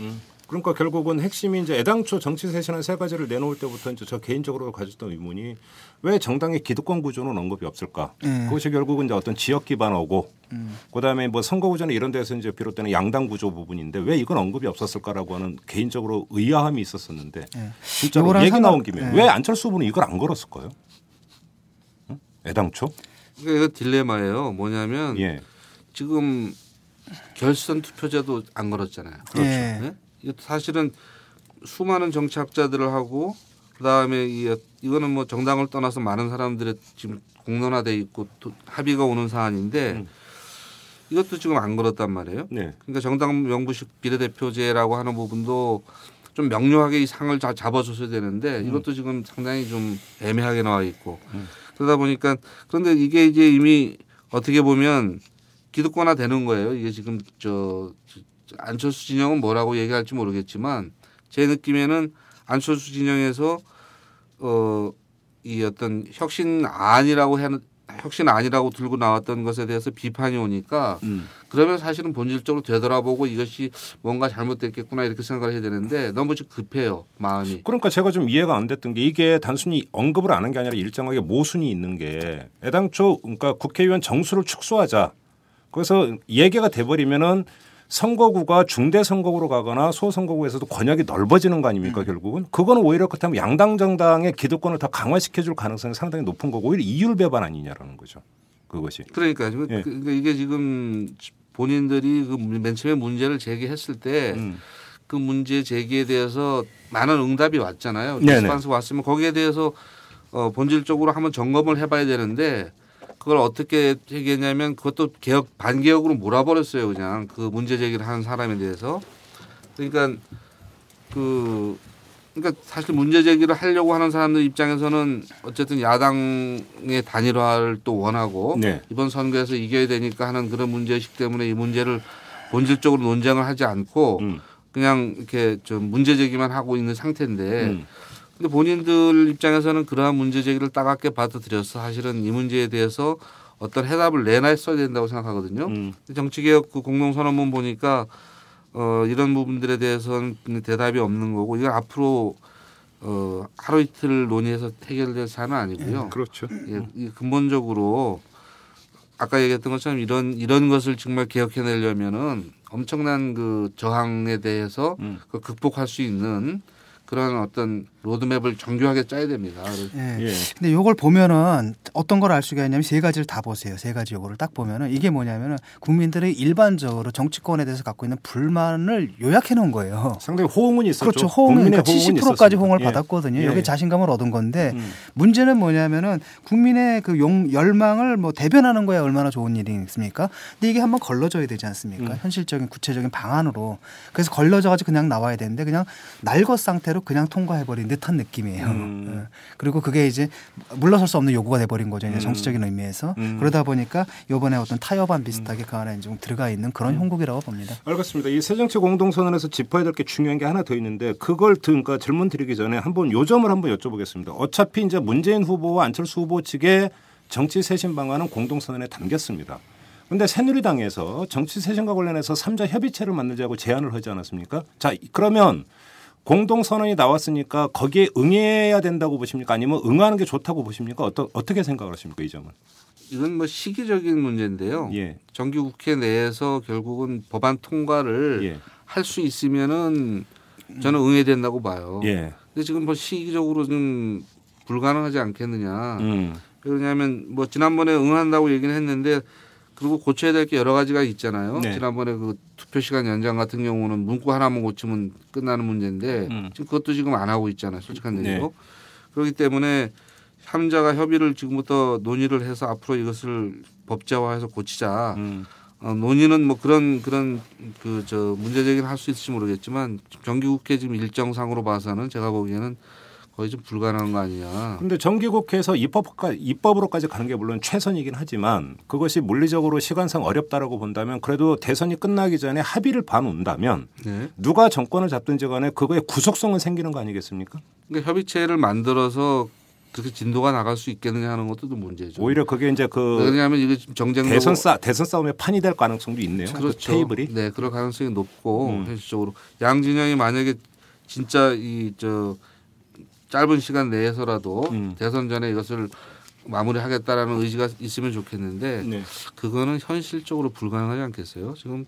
음. 그러니까 결국은 핵심이 이제 애당초 정치 쇄신안 세 가지를 내놓을 때부터 이제 저 개인적으로 가졌던 의문이 왜 정당의 기득권 구조는 언급이 없을까? 예. 그것이 결국은 이제 어떤 지역 기반하고 음. 그다음에 뭐 선거 구제나 이런 데서 이제 비롯되는 양당 구조 부분인데 왜 이건 언급이 없었을까라고 하는 개인적으로 의아함이 있었었는데 예. 진짜로 얘기 상관- 나온 김에 예. 왜 안철수 후보는 이걸 안 걸었을까요? 응? 애당초? 이거 딜레마예요. 뭐냐면 예. 지금 결선 투표제도 안 걸었잖아요. 그렇죠. 예. 네? 사실은 수많은 정치학자들을 하고 그다음에 이 이거는 뭐 정당을 떠나서 많은 사람들의 지금 공론화돼 있고 또 합의가 오는 사안인데 음. 이것도 지금 안 걸었단 말이에요. 네. 그러니까 정당 명부식 비례대표제라고 하는 부분도 좀 명료하게 이 상을 다 잡아줬어야 되는데 음. 이것도 지금 상당히 좀 애매하게 나와 있고 그러다 보니까 그런데 이게 이제 이미 어떻게 보면 기득권화 되는 거예요. 이게 지금 저, 저 안철수 진영은 뭐라고 얘기할지 모르겠지만 제 느낌에는 안철수 진영에서 어 이 어떤 혁신안이라고 하는 혁신안이라고 들고 나왔던 것에 대해서 비판이 오니까 음. 그러면 사실은 본질적으로 되돌아보고 이것이 뭔가 잘못됐겠구나 이렇게 생각을 해야 되는데 너무 좀 급해요 마음이. 그러니까 제가 좀 이해가 안 됐던 게 이게 단순히 언급을 안 한 게 아니라 일정하게 모순이 있는 게 애당초 그러니까 국회의원 정수를 축소하자. 그래서 얘기가 돼버리면은 선거구가 중대 선거구로 가거나 소선거구에서도 권역이 넓어지는 거 아닙니까 결국은 그거는 오히려 그렇다면 양당 정당의 기득권을 더 강화시켜줄 가능성이 상당히 높은 거고 오히려 이율 배반 아니냐라는 거죠 그것이 그러니까 지금 예. 그러니까 이게 지금 본인들이 그맨 처음에 문제를 제기했을 때그 음. 문제 제기에 대해서 많은 응답이 왔잖아요. 리스판스 왔으면 거기에 대해서 어 본질적으로 한번 점검을 해봐야 되는데 그걸 어떻게 얘기했냐면 그것도 개혁 반개혁으로 몰아버렸어요. 그냥 그 문제 제기를 하는 사람에 대해서 그러니까 그 그러니까 사실 문제 제기를 하려고 하는 사람들 입장에서는 어쨌든 야당의 단일화를 또 원하고 네. 이번 선거에서 이겨야 되니까 하는 그런 문제의식 때문에 이 문제를 본질적으로 논쟁을 하지 않고 음. 그냥 이렇게 좀 문제 제기만 하고 있는 상태인데 음. 근데 본인들 입장에서는 그러한 문제 제기를 따갑게 받아들여서 사실은 이 문제에 대해서 어떤 해답을 내놨어야 된다고 생각하거든요. 음. 정치개혁 그 공동선언문 보니까 어 이런 부분들에 대해서는 대답이 없는 거고 이건 앞으로 어 하루 이틀 논의해서 해결될 사안은 아니고요. 그렇죠 예, 이 근본적으로 아까 얘기했던 것처럼 이런 이런 것을 정말 개혁해내려면은 엄청난 그 저항에 대해서 음. 그 극복할 수 있는 그런 어떤 로드맵을 정교하게 짜야 됩니다. 그래서 예. 예. 근데 요걸 보면은 어떤 걸 알 수가 있냐면 세 가지를 다 보세요. 세 가지 요거를 딱 보면은 이게 뭐냐면은 국민들의 일반적으로 정치권에 대해서 갖고 있는 불만을 요약해 놓은 거예요. 상당히 호응은 있었죠 그렇죠. 호응은 국민의 그러니까 호응은 70%까지 있었습니다. 호응을 예. 받았거든요. 예. 여기 자신감을 얻은 건데 음. 문제는 뭐냐면은 국민의 그 용, 열망을 뭐 대변하는 거야 얼마나 좋은 일이 있습니까? 근데 이게 한번 걸러져야 되지 않습니까? 음. 현실적인 구체적인 방안으로. 그래서 걸러져 가지고 그냥 나와야 되는데 그냥 날것 상태로 그냥 통과해 버린 듯한 느낌이에요. 음. 예. 그리고 그게 이제 물러설 수 없는 요구가 돼 버린 거죠. 이제 음. 정치적인 의미에서. 음. 그러다 보니까 요번에 어떤 타협안 비슷하게 그 안에 좀 들어가 있는 그런 음. 형국이라고 봅니다. 알겠습니다. 이 새정치 공동선언에서 짚어야 될 게 중요한 게 하나 더 있는데 그걸 드- 그러니까 질문 드리기 전에 한번 요점을 한번 여쭤보겠습니다. 어차피 이제 문재인 후보와 안철수 후보 측의 정치 쇄신 방안은 공동선언에 담겼습니다. 근데 새누리당에서 정치 쇄신과 관련해서 삼자 협의체를 만들자고 제안을 하지 않았습니까? 자, 그러면 공동 선언이 나왔으니까 거기에 응해야 된다고 보십니까? 아니면 응하는 게 좋다고 보십니까? 어떠, 어떻게 생각을 하십니까? 이 점은? 이건 뭐 시기적인 문제인데요. 예. 정기국회 내에서 결국은 법안 통과를 예. 할수 있으면은 저는 응해된다고 봐요. 예. 근데 지금 뭐 시기적으로 좀 불가능하지 않겠느냐. 음. 왜냐하면 뭐 지난번에 응한다고 얘기는 했는데 그리고 고쳐야 될 게 여러 가지가 있잖아요. 네. 지난번에 그 투표 시간 연장 같은 경우는 문구 하나만 고치면 끝나는 문제인데 음. 지금 그것도 지금 안 하고 있잖아요. 솔직한 네. 얘기로. 그렇기 때문에 삼자가 협의를 지금부터 논의를 해서 앞으로 이것을 법제화해서 고치자. 음. 어, 논의는 뭐 그런 그런 그 저 문제제기는 할 수 있을지 모르겠지만 정기국회 지금 일정상으로 봐서는 제가 보기에는 거의 좀 불가능한 거 아니냐. 근데 정기국회에서 입법까 입법으로까지 가는 게 물론 최선이긴 하지만 그것이 물리적으로 시간상 어렵다라고 본다면 그래도 대선이 끝나기 전에 합의를 봐놓는다면 네. 누가 정권을 잡든지 간에 그거에 구속성은 생기는 거 아니겠습니까? 그러니까 협의체를 만들어서 그렇게 진도가 나갈 수 있겠느냐 하는 것도 좀 문제죠. 오히려 그게 이제 그 왜냐하면 이게 정쟁 대선 싸 대선 싸움의 판이 될 가능성도 있네요. 그 그렇죠. 테이블이. 네, 그럴 가능성이 높고 음. 현실적으로 양 진영이 만약에 진짜 이저 짧은 시간 내에서라도 음. 대선 전에 이것을 마무리하겠다라는 의지가 있으면 좋겠는데 네. 그거는 현실적으로 불가능하지 않겠어요? 지금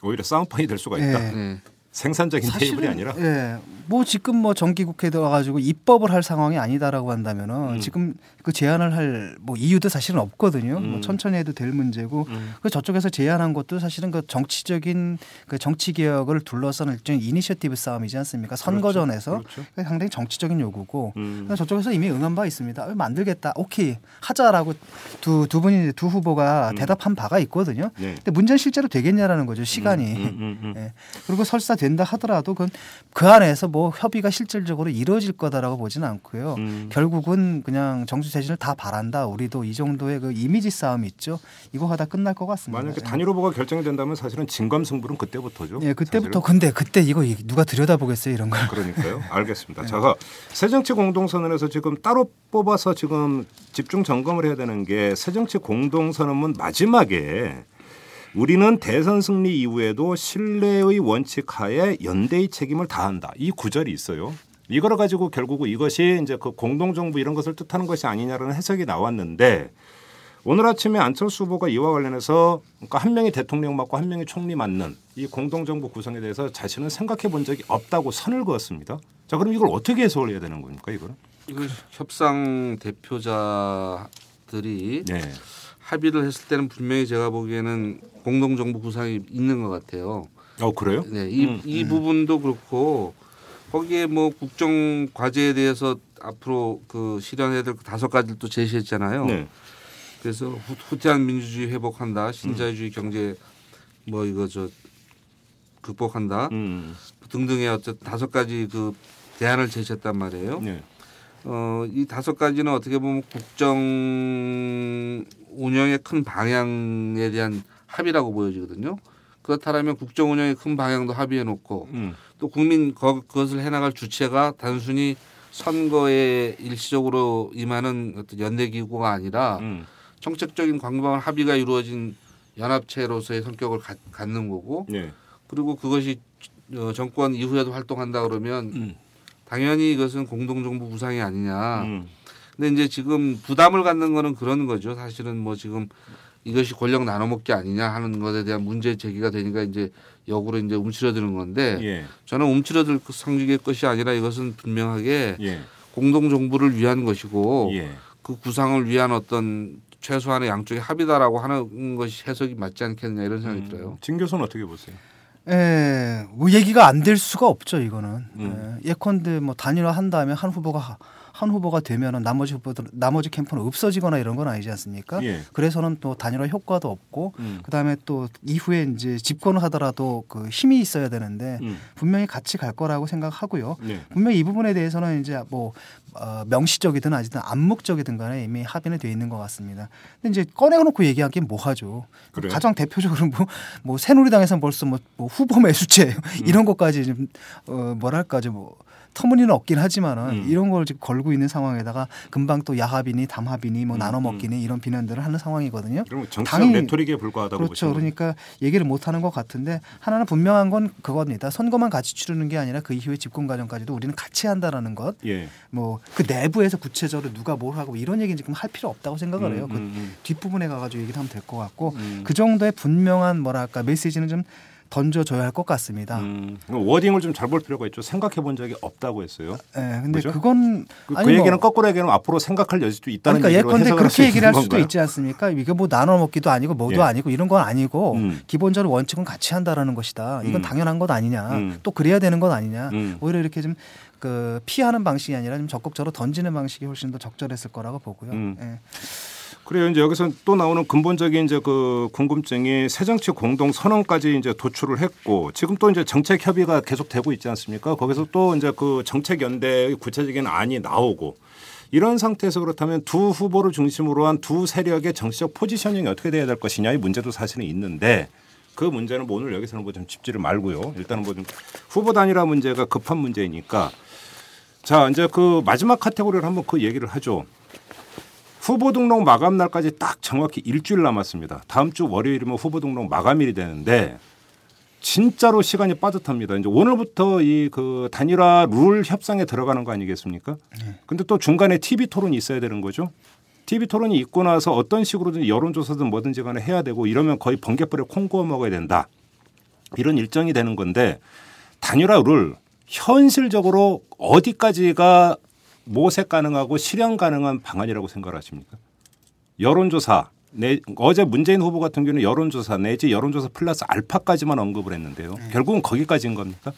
오히려 싸움판이 될 수가 있다. 네. 네. 생산적인 테이블이 아니라. 예, 뭐 지금 뭐 정기국회 들어가지고 입법을 할 상황이 아니다라고 한다면은 음. 지금 그 제안을 할 뭐 이유도 사실은 없거든요. 음. 뭐 천천히 해도 될 문제고 음. 그 저쪽에서 제안한 것도 사실은 그 정치적인 그 정치 개혁을 둘러싼 일종의 이니셔티브 싸움이지 않습니까? 선거전에서 그렇죠. 그게 상당히 정치적인 요구고 음. 저쪽에서 이미 응한 바 있습니다. 어, 만들겠다. 오케이. 하자라고 두 두 분이 두 후보가 음. 대답한 바가 있거든요. 네. 근데 문제는 실제로 되겠냐라는 거죠. 시간이. 음, 음, 음. 예. 그리고 설사 된다 하더라도 그건 그 안에서 뭐 협의가 실질적으로 이루어질 거다라고 보지는 않고요. 음. 결국은 그냥 정수 재진을 다 바란다. 우리도 이 정도의 그 이미지 싸움이 있죠. 이거 하다 끝날 것 같습니다. 만약에 예. 단일 후보가 결정이 된다면 사실은 진검승부는 그때부터죠. 예, 그때부터 사실은. 근데 그때 이거 누가 들여다보겠어요 이런 걸. 그러니까요. 알겠습니다. 자, 새정치 공동선언에서 지금 따로 뽑아서 지금 집중 점검을 해야 되는 게 새정치 공동선언문 마지막에 우리는 대선 승리 이후에도 신뢰의 원칙 하에 연대의 책임을 다한다. 이 구절이 있어요. 이거를 가지고 결국은 이것이 이제 그 공동정부 이런 것을 뜻하는 것이 아니냐라는 해석이 나왔는데 오늘 아침에 안철수 후보가 이와 관련해서 그러니까 한 명이 대통령 맡고 한 명이 총리 맡는 이 공동정부 구성에 대해서 자신은 생각해 본 적이 없다고 선을 그었습니다. 자 그럼 이걸 어떻게 해석을 해야 되는 겁니까 이거는? 이거 협상 대표자들이 네. 합의를 했을 때는 분명히 제가 보기에는 공동 정부 구상이 있는 것 같아요. 어 그래요? 네, 이, 음, 이 부분도 그렇고 거기에 뭐 국정 과제에 대해서 앞으로 그 실현해야 될 다섯 가지를 또 제시했잖아요. 네. 그래서 후- 후퇴한 민주주의 회복한다, 신자유주의 경제 뭐 이거 저 극복한다 음. 등등의 어쨌든 다섯 가지 그 대안을 제시했단 말이에요. 네. 어, 이 다섯 가지는 어떻게 보면 국정 운영의 큰 방향에 대한 합의라고 보여지거든요. 그렇다면 국정 운영의 큰 방향도 합의해 놓고 음. 또 국민 거- 그것을 해나갈 주체가 단순히 선거에 일시적으로 임하는 어떤 연대 기구가 아니라 음. 정책적인 광범한 합의가 이루어진 연합체로서의 성격을 가- 갖는 거고 네. 그리고 그것이 어, 정권 이후에도 활동한다 그러면 음. 당연히 이것은 공동정부 구상이 아니냐. 음. 근데 이제 지금 부담을 갖는 거는 그런 거죠. 사실은 뭐 지금 이것이 권력 나눠먹기 아니냐 하는 것에 대한 문제 제기가 되니까 이제 역으로 이제 움츠러드는 건데 예. 저는 움츠러들 그 성직의 것이 아니라 이것은 분명하게 예. 공동 정부를 위한 것이고 예. 그 구상을 위한 어떤 최소한의 양쪽의 합의다라고 하는 것이 해석이 맞지 않겠느냐 이런 생각이 들어요. 진 교수는 어떻게 보세요? 예, 뭐 얘기가 안 될 수가 없죠 이거는. 음. 예, 예컨대 뭐 단일화 한 다음에 한 후보가 한 후보가 되면은 나머지 후보들 나머지 캠프는 없어지거나 이런 건 아니지 않습니까? 예. 그래서는 또 단일화 효과도 없고 음. 그다음에 또 이후에 이제 집권을 하더라도 그 힘이 있어야 되는데 음. 분명히 같이 갈 거라고 생각하고요. 네. 분명히 이 부분에 대해서는 이제 뭐 어, 명시적이든 아니든 암묵적이든 간에 이미 합의는 돼 있는 것 같습니다. 근데 이제 꺼내놓고 얘기하기엔 뭐하죠. 그래요? 가장 대표적으로 뭐, 뭐 새누리당에서는 벌써 뭐, 뭐 후보 매수제 이런 것까지 좀 어, 뭐랄까 좀 뭐 터무니는 없긴 하지만은 음. 이런 걸 지금 걸고 있는 상황에다가 금방 또 야합이니 담합이니 뭐 음, 나눠 먹기니 이런 비난들을 하는 상황이거든요. 그럼 정치적 당연히 레토릭에 불과하다고 그렇죠. 그러니까 얘기를 못 하는 것 같은데 하나는 분명한 건 그겁니다. 선거만 같이 치르는 게 아니라 그 이후에 집권 과정까지도 우리는 같이 한다라는 것. 예. 뭐그 내부에서 구체적으로 누가 뭘 하고 이런 얘기는 지금 할 필요 없다고 생각을 해요. 음, 그 음, 뒷부분에 가가지고 얘기를 하면 될 것 같고 음. 그 정도의 분명한 뭐랄까 메시지는 좀 던져줘야 할 것 같습니다. 음, 워딩을 좀 잘 볼 필요가 있죠. 생각해 본 적이 없다고 했어요. 예, 근데 그죠? 그건 그, 그 아니 뭐- 얘기는 거꾸로 얘기하면 앞으로 생각할 여지도 있다는 그러니까 예컨대 그렇게 얘기를 할 수도 건가요? 있지 않습니까? 이게 뭐 나눠 먹기도 아니고 뭐도 예. 아니고 이런 건 아니고 음. 기본적으로 원칙은 같이 한다라는 것이다. 이건 음. 당연한 것 아니냐. 음. 또 그래야 되는 것 아니냐. 음. 오히려 이렇게 좀 그 피하는 방식이 아니라 좀 적극적으로 던지는 방식이 훨씬 더 적절했을 거라고 보고요. 음. 예. 그래요. 이제 여기서 또 나오는 근본적인 이제 그 궁금증이 새정치 공동 선언까지 이제 도출을 했고 지금 또 이제 정책 협의가 계속 되고 있지 않습니까? 거기서 또 이제 그 정책 연대의 구체적인 안이 나오고 이런 상태에서 그렇다면 두 후보를 중심으로 한 두 세력의 정치적 포지셔닝이 어떻게 돼야 될 것이냐의 문제도 사실은 있는데 그 문제는 뭐 오늘 여기서는 뭐 좀 짚지를 말고요. 일단은 뭐 좀 후보 단일화 문제가 급한 문제이니까 자 이제 그 마지막 카테고리를 한번 그 얘기를 하죠. 후보 등록 마감 날까지 딱 정확히 일주일 남았습니다. 다음 주 월요일이면 후보 등록 마감일이 되는데 진짜로 시간이 빠듯합니다. 이제 오늘부터 이 그 단일화 룰 협상에 들어가는 거 아니겠습니까? 근데 또 중간에 TV 토론이 있어야 되는 거죠. TV 토론이 있고 나서 어떤 식으로든 여론조사든 뭐든지 간에 해야 되고 이러면 거의 번개불에 콩 구워 먹어야 된다. 이런 일정이 되는 건데 단일화 룰 현실적으로 어디까지가 모색 가능하고 실현 가능한 방안이라고 생각하십니까? 여론조사 내, 어제 문재인 후보 같은 경우는 여론조사 내지 여론조사 플러스 알파까지만 언급을 했는데요. 결국은 거기까지인 겁니까?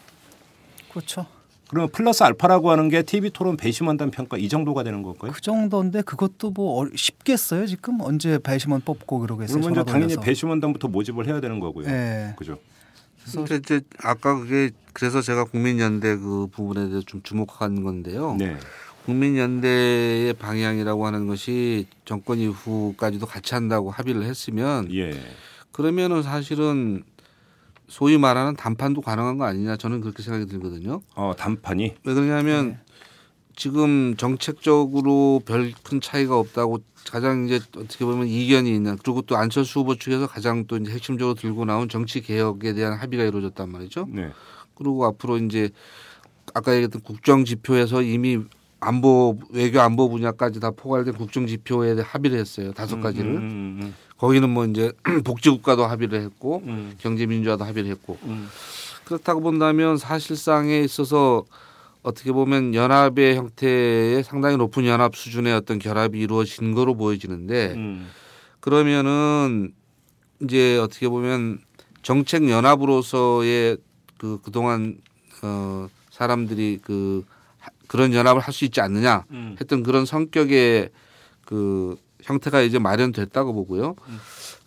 그렇죠. 그러면 플러스 알파라고 하는 게 TV 토론 배심원단 평가 이 정도가 되는 건가요? 그 정도인데 그것도 뭐 어- 쉽겠어요 지금 언제 배심원 뽑고 그러겠어요. 전화 당연히. 배심원단부터 모집을 해야 되는 거고요. 예. 그죠? 이제 아까 그게 그래서 제가 국민연대 그 부분에 대해서 좀 주목한 건데요. 네. 국민연대의 방향이라고 하는 것이 정권 이후까지도 같이 한다고 합의를 했으면 예. 그러면은 사실은 소위 말하는 단판도 가능한 거 아니냐 저는 그렇게 생각이 들거든요. 어, 단판이 왜 그러냐면 지금 정책적으로 별 큰 차이가 없다고 가장 이제 어떻게 보면 이견이 있는 그리고 또 안철수 후보 측에서 가장 또 이제 핵심적으로 들고 나온 정치 개혁에 대한 합의가 이루어졌단 말이죠. 네. 그리고 앞으로 이제 아까 얘기했던 국정 지표에서 이미 안보 외교 안보 분야까지 다 포괄된 국정 지표에 합의를 했어요. 다섯 가지를. 음, 음, 거기는 뭐 이제 복지국가도 합의를 했고 음, 경제 민주화도 합의를 했고 음. 그렇다고 본다면 사실상에 있어서 어떻게 보면 연합의 형태의 상당히 높은 연합 수준의 어떤 결합이 이루어진 거로 보여지는데 음. 그러면은 이제 어떻게 보면 정책 연합으로서의 그 그동안 어 사람들이 그 하- 그런 연합을 할 수 있지 않느냐 음. 했던 그런 성격의 그 형태가 이제 마련됐다고 보고요.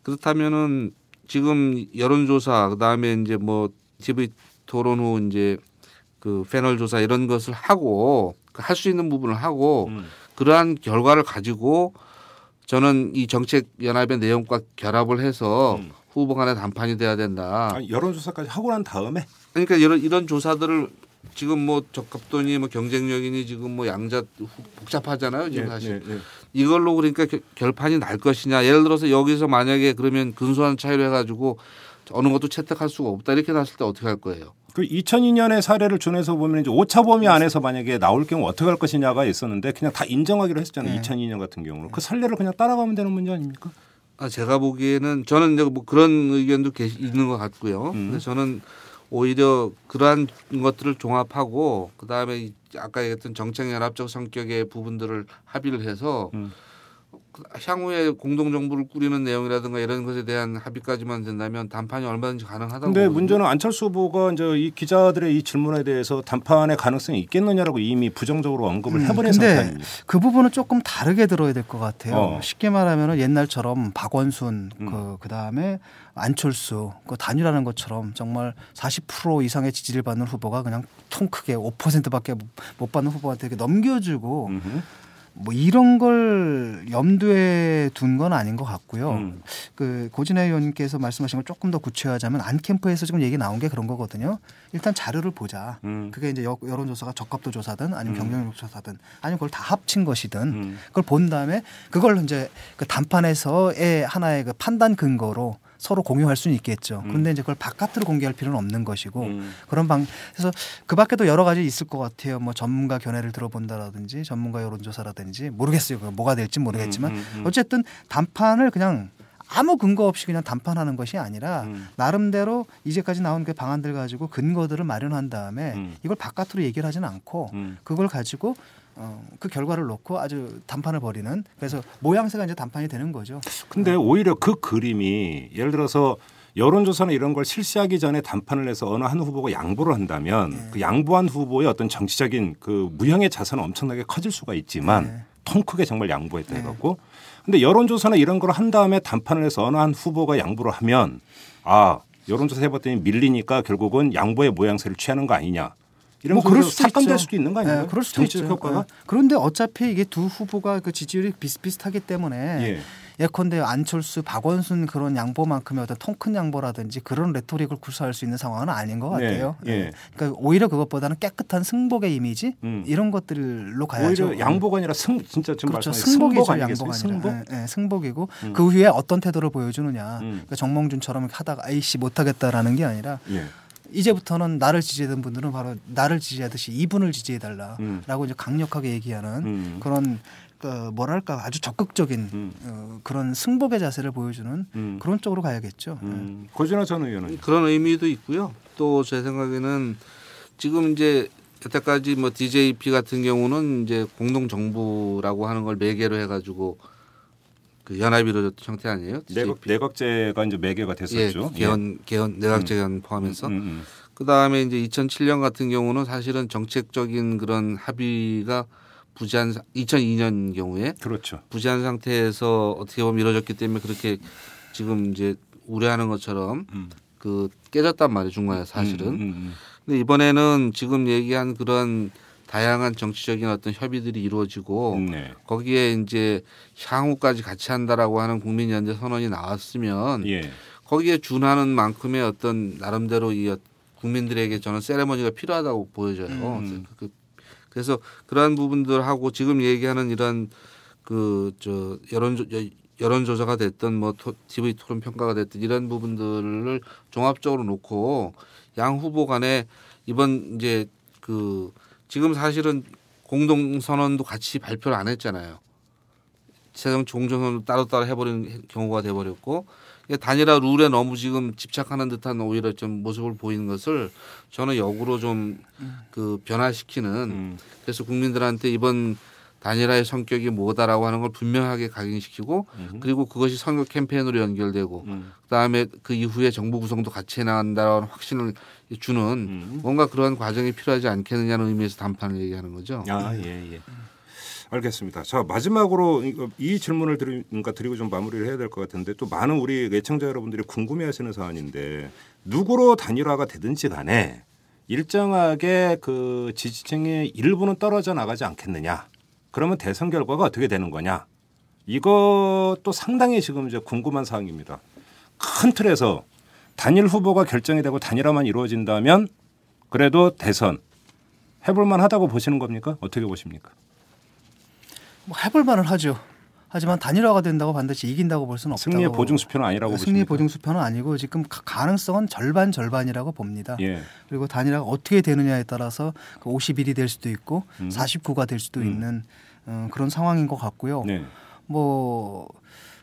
그렇다면은 지금 여론조사 그다음에 이제 뭐 TV 토론 후 이제 그 패널 조사 이런 것을 하고 할 수 있는 부분을 하고 음. 그러한 결과를 가지고 저는 이 정책 연합의 내용과 결합을 해서 음. 후보 간의 단판이 돼야 된다. 아니, 여론조사까지 하고 난 다음에 그러니까 이런 이런 조사들을 지금 뭐 적합도니 뭐 경쟁력이니 지금 뭐 양자 후- 복잡하잖아요 지금 예, 사실 예, 예. 이걸로 그러니까 겨- 결판이 날 것이냐 예를 들어서 여기서 만약에 그러면 근소한 차이로 해가지고 어느 것도 채택할 수가 없다 이렇게 났을 때 어떻게 할 거예요? 그 2002년의 사례를 준해서 보면 이제 오차 범위 안에서 만약에 나올 경우 어떻게 할 것이냐가 있었는데 그냥 다 인정하기로 했잖아요. 2002년 같은 경우는 그 선례를 그냥 따라가면 되는 문제 아닙니까? 아, 제가 보기에는 저는 이제 뭐 그런 의견도 계시, 있는 것 같고요. 음. 근데 저는 오히려 그러한 것들을 종합하고 그 다음에 이 아까 얘기했던 정책 연합적 성격의 부분들을 합의를 해서 음. 그 향후에 공동 정부를 꾸리는 내용이라든가 이런 것에 대한 합의까지만 된다면 단판이 얼마든지 가능하다고. 근데. 문제는 안철수 후보가 이제 이 기자들의 이 질문에 대해서 단판의 가능성이 있겠느냐라고 이미 부정적으로 언급을 음, 해버린 근데 상태 아닙니까? 그 부분은 조금 다르게 들어야 될 것 같아요. 어. 쉽게 말하면은 옛날처럼 박원순 음. 그 그다음에 안철수 그 단일하는 것처럼 정말 40% 이상의 지지를 받는 후보가 그냥 통 크게 5%밖에 못 받는 후보한테 이렇게 넘겨주고 음흠. 뭐 이런 걸 염두에 둔 건 아닌 것 같고요. 음. 그 고진혜 의원님께서 말씀하신 걸 조금 더 구체화하자면 안 캠프에서 지금 얘기 나온 게 그런 거거든요. 일단 자료를 보자. 음. 그게 이제 여- 여론조사가 적합도 조사든 아니면 음. 경쟁력 조사든 아니면 그걸 다 합친 것이든 음. 그걸 본 다음에 그걸 이제 그 단판에서의 하나의 그 판단 근거로 서로 공유할 수는 있겠죠. 음. 근데 이제 그걸 바깥으로 공개할 필요는 없는 것이고 음. 그런 방 그래서 그 밖에도 여러 가지 있을 것 같아요. 뭐 전문가 견해를 들어본다라든지 전문가 여론조사라든지 모르겠어요. 그 뭐가 될지 모르겠지만 음, 음, 음. 어쨌든 단판을 그냥 아무 근거 없이 그냥 단판하는 것이 아니라 음. 나름대로 이제까지 나온 그 방안들 가지고 근거들을 마련한 다음에 음. 이걸 바깥으로 얘기를 하지는 않고 음. 그걸 가지고 어, 그 결과를 놓고 아주 단판을 벌이는 그래서 모양새가 이제 단판이 되는 거죠. 근데 오히려 그 그림이 예를 들어서 여론조사나 이런 걸 실시하기 전에 단판을 내서 어느 한 후보가 양보를 한다면 네. 그 양보한 후보의 어떤 정치적인 그 무형의 자산은 엄청나게 커질 수가 있지만 네. 통 크게 정말 양보했다 해갖고 근데 여론조사나 이런 걸 한 다음에 단판을 해서 어느 한 후보가 양보를 하면 아 여론조사 해봤더니 밀리니까 결국은 양보의 모양새를 취하는 거 아니냐 이런 뭐 그럴 수도 삭감될 있죠. 수도 있는 거 아니에요? 예, 그럴 수도 정치적 있죠. 효과가 예. 그런데 어차피 이게 두 후보가 그 지지율이 비슷비슷하기 때문에 예. 예컨대 안철수, 박원순 그런 양보만큼의 어떤 통큰 양보라든지 그런 레토릭을 구사할 수 있는 상황은 아닌 것 네, 같아요. 예. 예. 그러니까 오히려 그것보다는 깨끗한 승복의 이미지 음. 이런 것들로 가야죠. 오히려 양보가 아니라 승 진짜 지금 그렇죠. 승복이죠. 승복? 양보가 승복? 아니라. 예, 예, 승복이고 음. 그 후에 어떤 태도를 보여주느냐. 음. 그러니까 정몽준처럼 하다가 아이씨 못하겠다라는 게 아니라 예. 이제부터는 나를 지지하던 분들은 바로 나를 지지하듯이 이분을 지지해달라라고 음. 이제 강력하게 얘기하는 음. 그런 그 뭐랄까 아주 적극적인 음. 어, 그런 승복의 자세를 보여주는 음. 그런 쪽으로 가야겠죠. 음. 고진아 전 의원은 그런 의미도 있고요. 또 제 생각에는 지금 이제 여태까지 뭐 DJP 같은 경우는 이제 공동 정부라고 하는 걸 매개로 해가지고 그 연합이 이루어졌던 형태 아니에요? 내각 내각제가 이제 매개가 됐었죠. 예, 개헌 개헌 내각제 개헌 포함해서 음, 음, 그 다음에 이제 2007년 같은 경우는 사실은 정책적인 그런 합의가 부재한 사- 2002년 경우에 그렇죠. 부재한 상태에서 어떻게 보면 이루어졌기 때문에 그렇게 지금 이제 우려하는 것처럼 음. 그 깨졌단 말이에요 중간에 사실은. 음, 음, 근데 이번에는 지금 얘기한 그런 다양한 정치적인 어떤 협의들이 이루어지고 음. 네. 거기에 이제 향후까지 같이 한다라고 하는 국민연대 선언이 나왔으면 예. 거기에 준하는 만큼의 어떤 나름대로 이 어- 국민들에게 저는 세레머니가 필요하다고 보여져요. 음. 그- 그래서 그러한 부분들하고 지금 얘기하는 이런 그 저 여론 여- 여론 조사가 됐든 뭐 토- TV 토론 평가가 됐든 이런 부분들을 종합적으로 놓고 양 후보 간에 이번 이제 그 지금 사실은 공동 선언도 같이 발표를 안 했잖아요. 세정 종전선을 따로따로 해버린 경우가 돼버렸고 단일화 룰에 너무 지금 집착하는 듯한 오히려 좀 모습을 보이는 것을 저는 역으로 좀 그 변화시키는 음. 그래서 국민들한테 이번 단일화의 성격이 뭐다라고 하는 걸 분명하게 각인시키고 음. 그리고 그것이 선거 캠페인으로 연결되고 음. 그다음에 그 이후에 정부 구성도 같이 해나간다는 확신을 주는 음. 뭔가 그런 과정이 필요하지 않겠느냐는 의미에서 단판을 얘기하는 거죠. 아, 예, 예. 알겠습니다. 자, 마지막으로 이 질문을 드리, 그러니까 드리고 좀 마무리를 해야 될 것 같은데 또 많은 우리 애청자 여러분들이 궁금해 하시는 사안인데 누구로 단일화가 되든지 간에 일정하게 그 지지층의 일부는 떨어져 나가지 않겠느냐. 그러면 대선 결과가 어떻게 되는 거냐. 이것도 상당히 지금 이제 궁금한 사항입니다. 큰 틀에서 단일 후보가 결정이 되고 단일화만 이루어진다면 그래도 대선 해볼 만 하다고 보시는 겁니까? 어떻게 보십니까? 뭐 해볼 만은 하죠. 하지만 단일화가 된다고 반드시 이긴다고 볼 수는 없다고. 승리의 보증 수표는 아니라고 네, 보십니까? 승리 보증 수표는 아니고 지금 가- 가능성은 절반 절반이라고 봅니다. 예. 그리고 단일화가 어떻게 되느냐에 따라서 그 51이 될 수도 있고 음. 49가 될 수도 음. 있는 어, 그런 상황인 것 같고요. 네. 뭐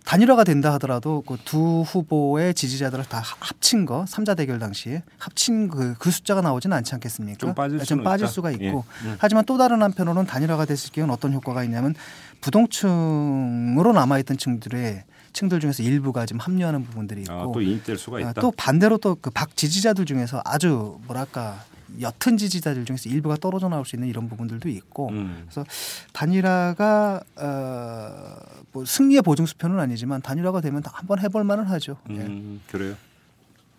단일화가 된다 하더라도 그 두 후보의 지지자들을 다 합- 합친 거 삼자 대결 당시에 합친 그, 그 숫자가 나오지는 않지 않겠습니까? 좀 빠질 좀 수는 빠질. 수가 있고 예. 음. 하지만 또 다른 한편으로는 단일화가 됐을 경우는 어떤 효과가 있냐면 부동층으로 남아있던 층들의 층들 중에서 일부가 지금 합류하는 부분들이 있고 아, 또 인입될 수가 아, 있다. 또 반대로 또 그 박 지지자들 중에서 아주 뭐랄까 옅은 지지자들 중에서 일부가 떨어져 나올 수 있는 이런 부분들도 있고 음. 그래서 단일화가 어, 뭐 승리의 보증 수표는 아니지만 단일화가 되면 다 한번 해볼 만은 하죠. 예. 음, 그래요.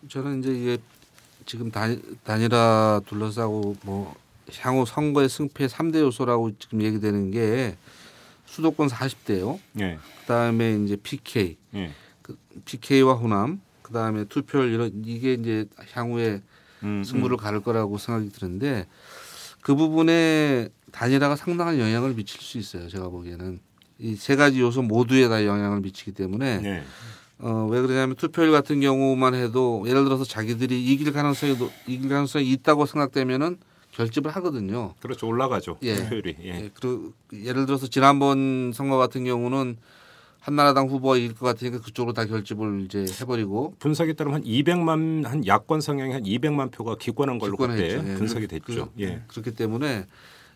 저는 이제 이게 지금 단, 단일화 둘러싸고 뭐 향후 선거의 승패 3대 요소라고 지금 얘기되는 게 수도권 40대요. 예. 그다음에 이제 PK, 예. 그 PK와 호남, 그다음에 투표율 이런 이게 이제 향후에 음, 승부를 가를 거라고 생각이 드는데 그 부분에 단일화가 상당한 영향을 미칠 수 있어요. 제가 보기에는 이 세 가지 요소 모두에 다 영향을 미치기 때문에 네. 어, 왜 그러냐면 투표율 같은 경우만 해도 예를 들어서 자기들이 이길 가능성이 노- 이길 가능성이 있다고 생각되면은 결집을 하거든요. 그렇죠. 올라가죠. 예. 투표율이. 예. 예, 그리고 예를 들어서 지난번 선거 같은 경우는 한나라당 후보가 이길 것 같으니까 그쪽으로 다 결집을 이제 해버리고 분석에 따르면 한 200만 한 야권 성향이 한 200만 표가 기권한 걸로 기권을 그때. 예. 분석이 그- 됐죠. 그- 예. 그렇기 때문에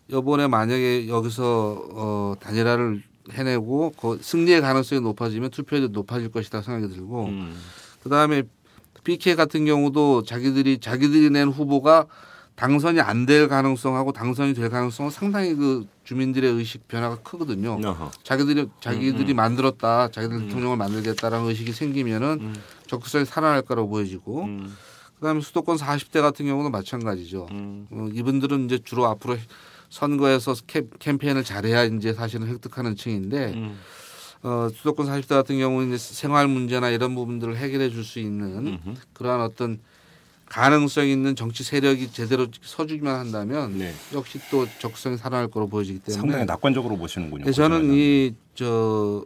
이번에 만약에 여기서 어, 단일화를 해내고 그 승리의 가능성이 높아지면 투표율이 높아질 것이다 생각이 들고 음. 그 다음에 PK 같은 경우도 자기들이 자기들이 낸 후보가 당선이 안 될 가능성하고 당선이 될 가능성은 상당히 그 주민들의 의식 변화가 크거든요. 어허. 자기들이 자기들이 음. 만들었다, 자기들 대통령을 만들겠다라는 의식이 생기면은 음. 적극성이 살아날 거라고 보여지고 음. 그다음에 수도권 40대 같은 경우는 마찬가지죠. 음. 어, 이분들은 이제 주로 앞으로 선거에서 캠, 캠페인을 잘해야 이제 사실은 획득하는 층인데 음. 어, 수도권 40대 같은 경우는 이제 생활 문제나 이런 부분들을 해결해 줄 수 있는 음흠. 그러한 어떤 가능성 있는 정치 세력이 제대로 서주기만 한다면 네. 역시 또 적성이 살아날 거로 보여지기 때문에 상당히 낙관적으로 보시는군요. 네, 저는. 이 저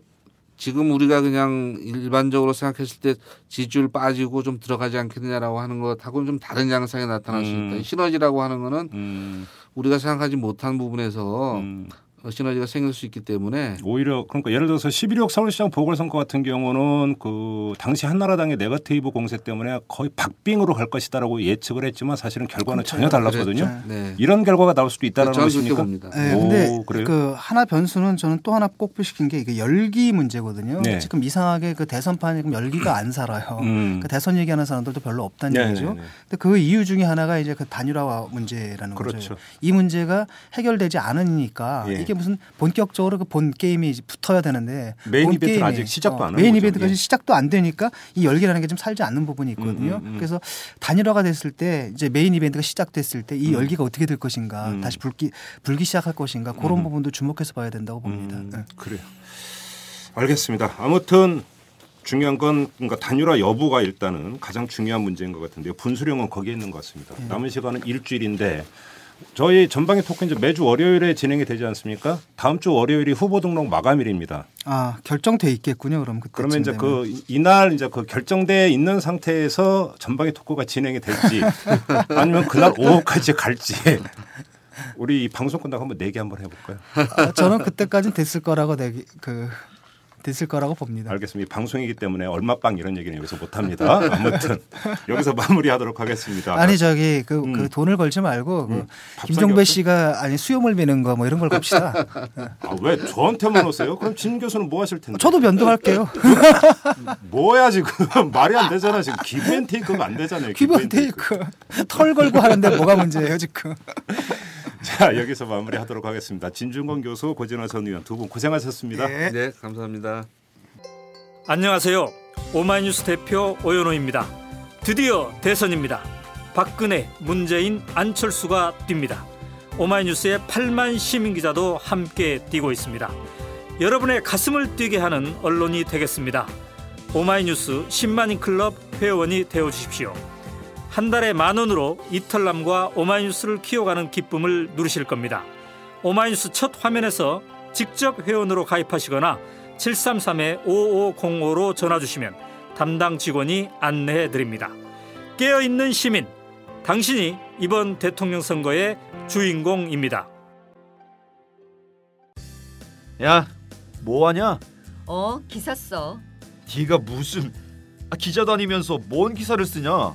지금 우리가 그냥 일반적으로 생각했을 때 지지율 빠지고 좀 들어가지 않겠느냐라고 하는 것하고는 좀 다른 양상이 나타날 수 음. 있다. 이 시너지라고 하는 거는 음, 우리가 생각하지 못한 부분에서 음. 어, 시너지가 생길 수 있기 때문에 오히려 그러니까 예를 들어서 11.6 서울시장 보궐선거 같은 경우는 그 당시 한나라당의 네거티브 공세 때문에 거의 박빙으로 갈 것이다라고 예측을 했지만 사실은 결과는 전혀 달랐거든요. 그랬죠. 네. 이런 결과가 나올 수도 있다라는 것입니까? 봅니다. 네, 오, 근데 그래요? 그 하나 변수는 저는 또 하나 꼽히시킨 게 이게 열기 문제거든요. 네. 지금 이상하게 그 대선판이 지금 열기가 안 살아요. 음. 그 대선 얘기하는 사람들도 별로 없다는 네, 얘기죠. 네, 네. 근데 그 이유 중에 하나가 이제 그 단일화 문제라는 그렇죠. 거죠. 이 문제가 해결되지 않으니까 예. 이게 무슨 본격적으로 그 본 게임이 붙어야 되는데 main game이, 아직 시작도 안 하는 메인. 이벤트까지 예. 시작도 안 되니까 이 열기라는 게 좀 살지 않는 부분이 있거든요. 음, 음, 음. 그래서 단일화가 됐을 때 이제 메인 이벤트가 시작됐을 때 이 열기가 어떻게 될 것인가 음. 다시 불기 불기 시작할 것인가 그런 음. 부분도 주목해서 봐야 된다고 봅니다. 음, 네. 그래요. 알겠습니다. 아무튼 중요한 건 그러니까 단일화 여부가 일단은 가장 중요한 문제인 것 같은데요. 분수령은 거기에 있는 것 같습니다. 네. 남은 시간은 일주일인데 저희 전방위 토크 이제 매주 월요일에 진행이 되지 않습니까? 다음 주 월요일이 후보 등록 마감일입니다. 아 결정돼 있겠군요. 그럼 그때 그러면 이제 그 이- 이날 이제 그 결정돼 있는 상태에서 전방위 토크가 진행이 될지 아니면 그날 오후까지 갈지 우리 이 방송 끝나고 한번 내기 한번 해볼까요? 아, 저는 그때까지는 됐을 거라고 내기 그 됐을 거라고 봅니다. 알겠습니다. 이 방송이기 때문에 얼마빵 이런 얘기는 여기서 못 합니다. 아무튼 여기서 마무리하도록 하겠습니다. 아니 저기 그, 음. 그 돈을 걸지 말고 그 음. 밥상이 김종배? 씨가 아니 수염을 미는 거 뭐 이런 걸 갑시다. 아, 왜 저한테만 오세요? 그럼 진 교수는 뭐 하실 텐데? 저도 면도할게요. 뭐야 지금 말이 안 되잖아 지금 기브앤테이크가 안 되잖아요. 기브앤테이크 털 걸고 하는데 뭐가 문제예요 지금? 자 여기서 마무리하도록 하겠습니다. 진중권 교수, 고진화 전 의원 두 분 고생하셨습니다. 네. 네, 감사합니다. 안녕하세요. 오마이뉴스 대표 오연호입니다. 드디어 대선입니다. 박근혜, 문재인, 안철수가 뜁니다. 오마이뉴스의 8만 시민 기자도 함께 뛰고 있습니다. 여러분의 가슴을 뛰게 하는 언론이 되겠습니다. 오마이뉴스 10만인 클럽 회원이 되어 주십시오. 한 달에 만 원으로 이털남과 오마이뉴스를 키워가는 기쁨을 누리실 겁니다. 오마이뉴스 첫 화면에서 직접 회원으로 가입하시거나 733-5505로 전화 주시면 담당 직원이 안내해 드립니다. 깨어있는 시민, 당신이 이번 대통령 선거의 주인공입니다. 야, 뭐 하냐? 어, 기사 써. 네가 무슨 아, 기자 다니면서 뭔 기사를 쓰냐?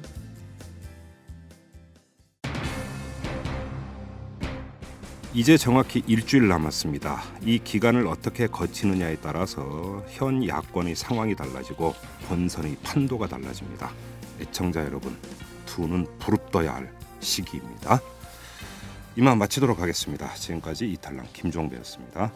이제 정확히 일주일 남았습니다. 이 기간을 어떻게 거치느냐에 따라서 현 야권의 상황이 달라지고 본선의 판도가 달라집니다. 애청자 여러분, 두 눈 부릅떠야 할 시기입니다. 이만 마치도록 하겠습니다. 지금까지 이탈남 김종배였습니다.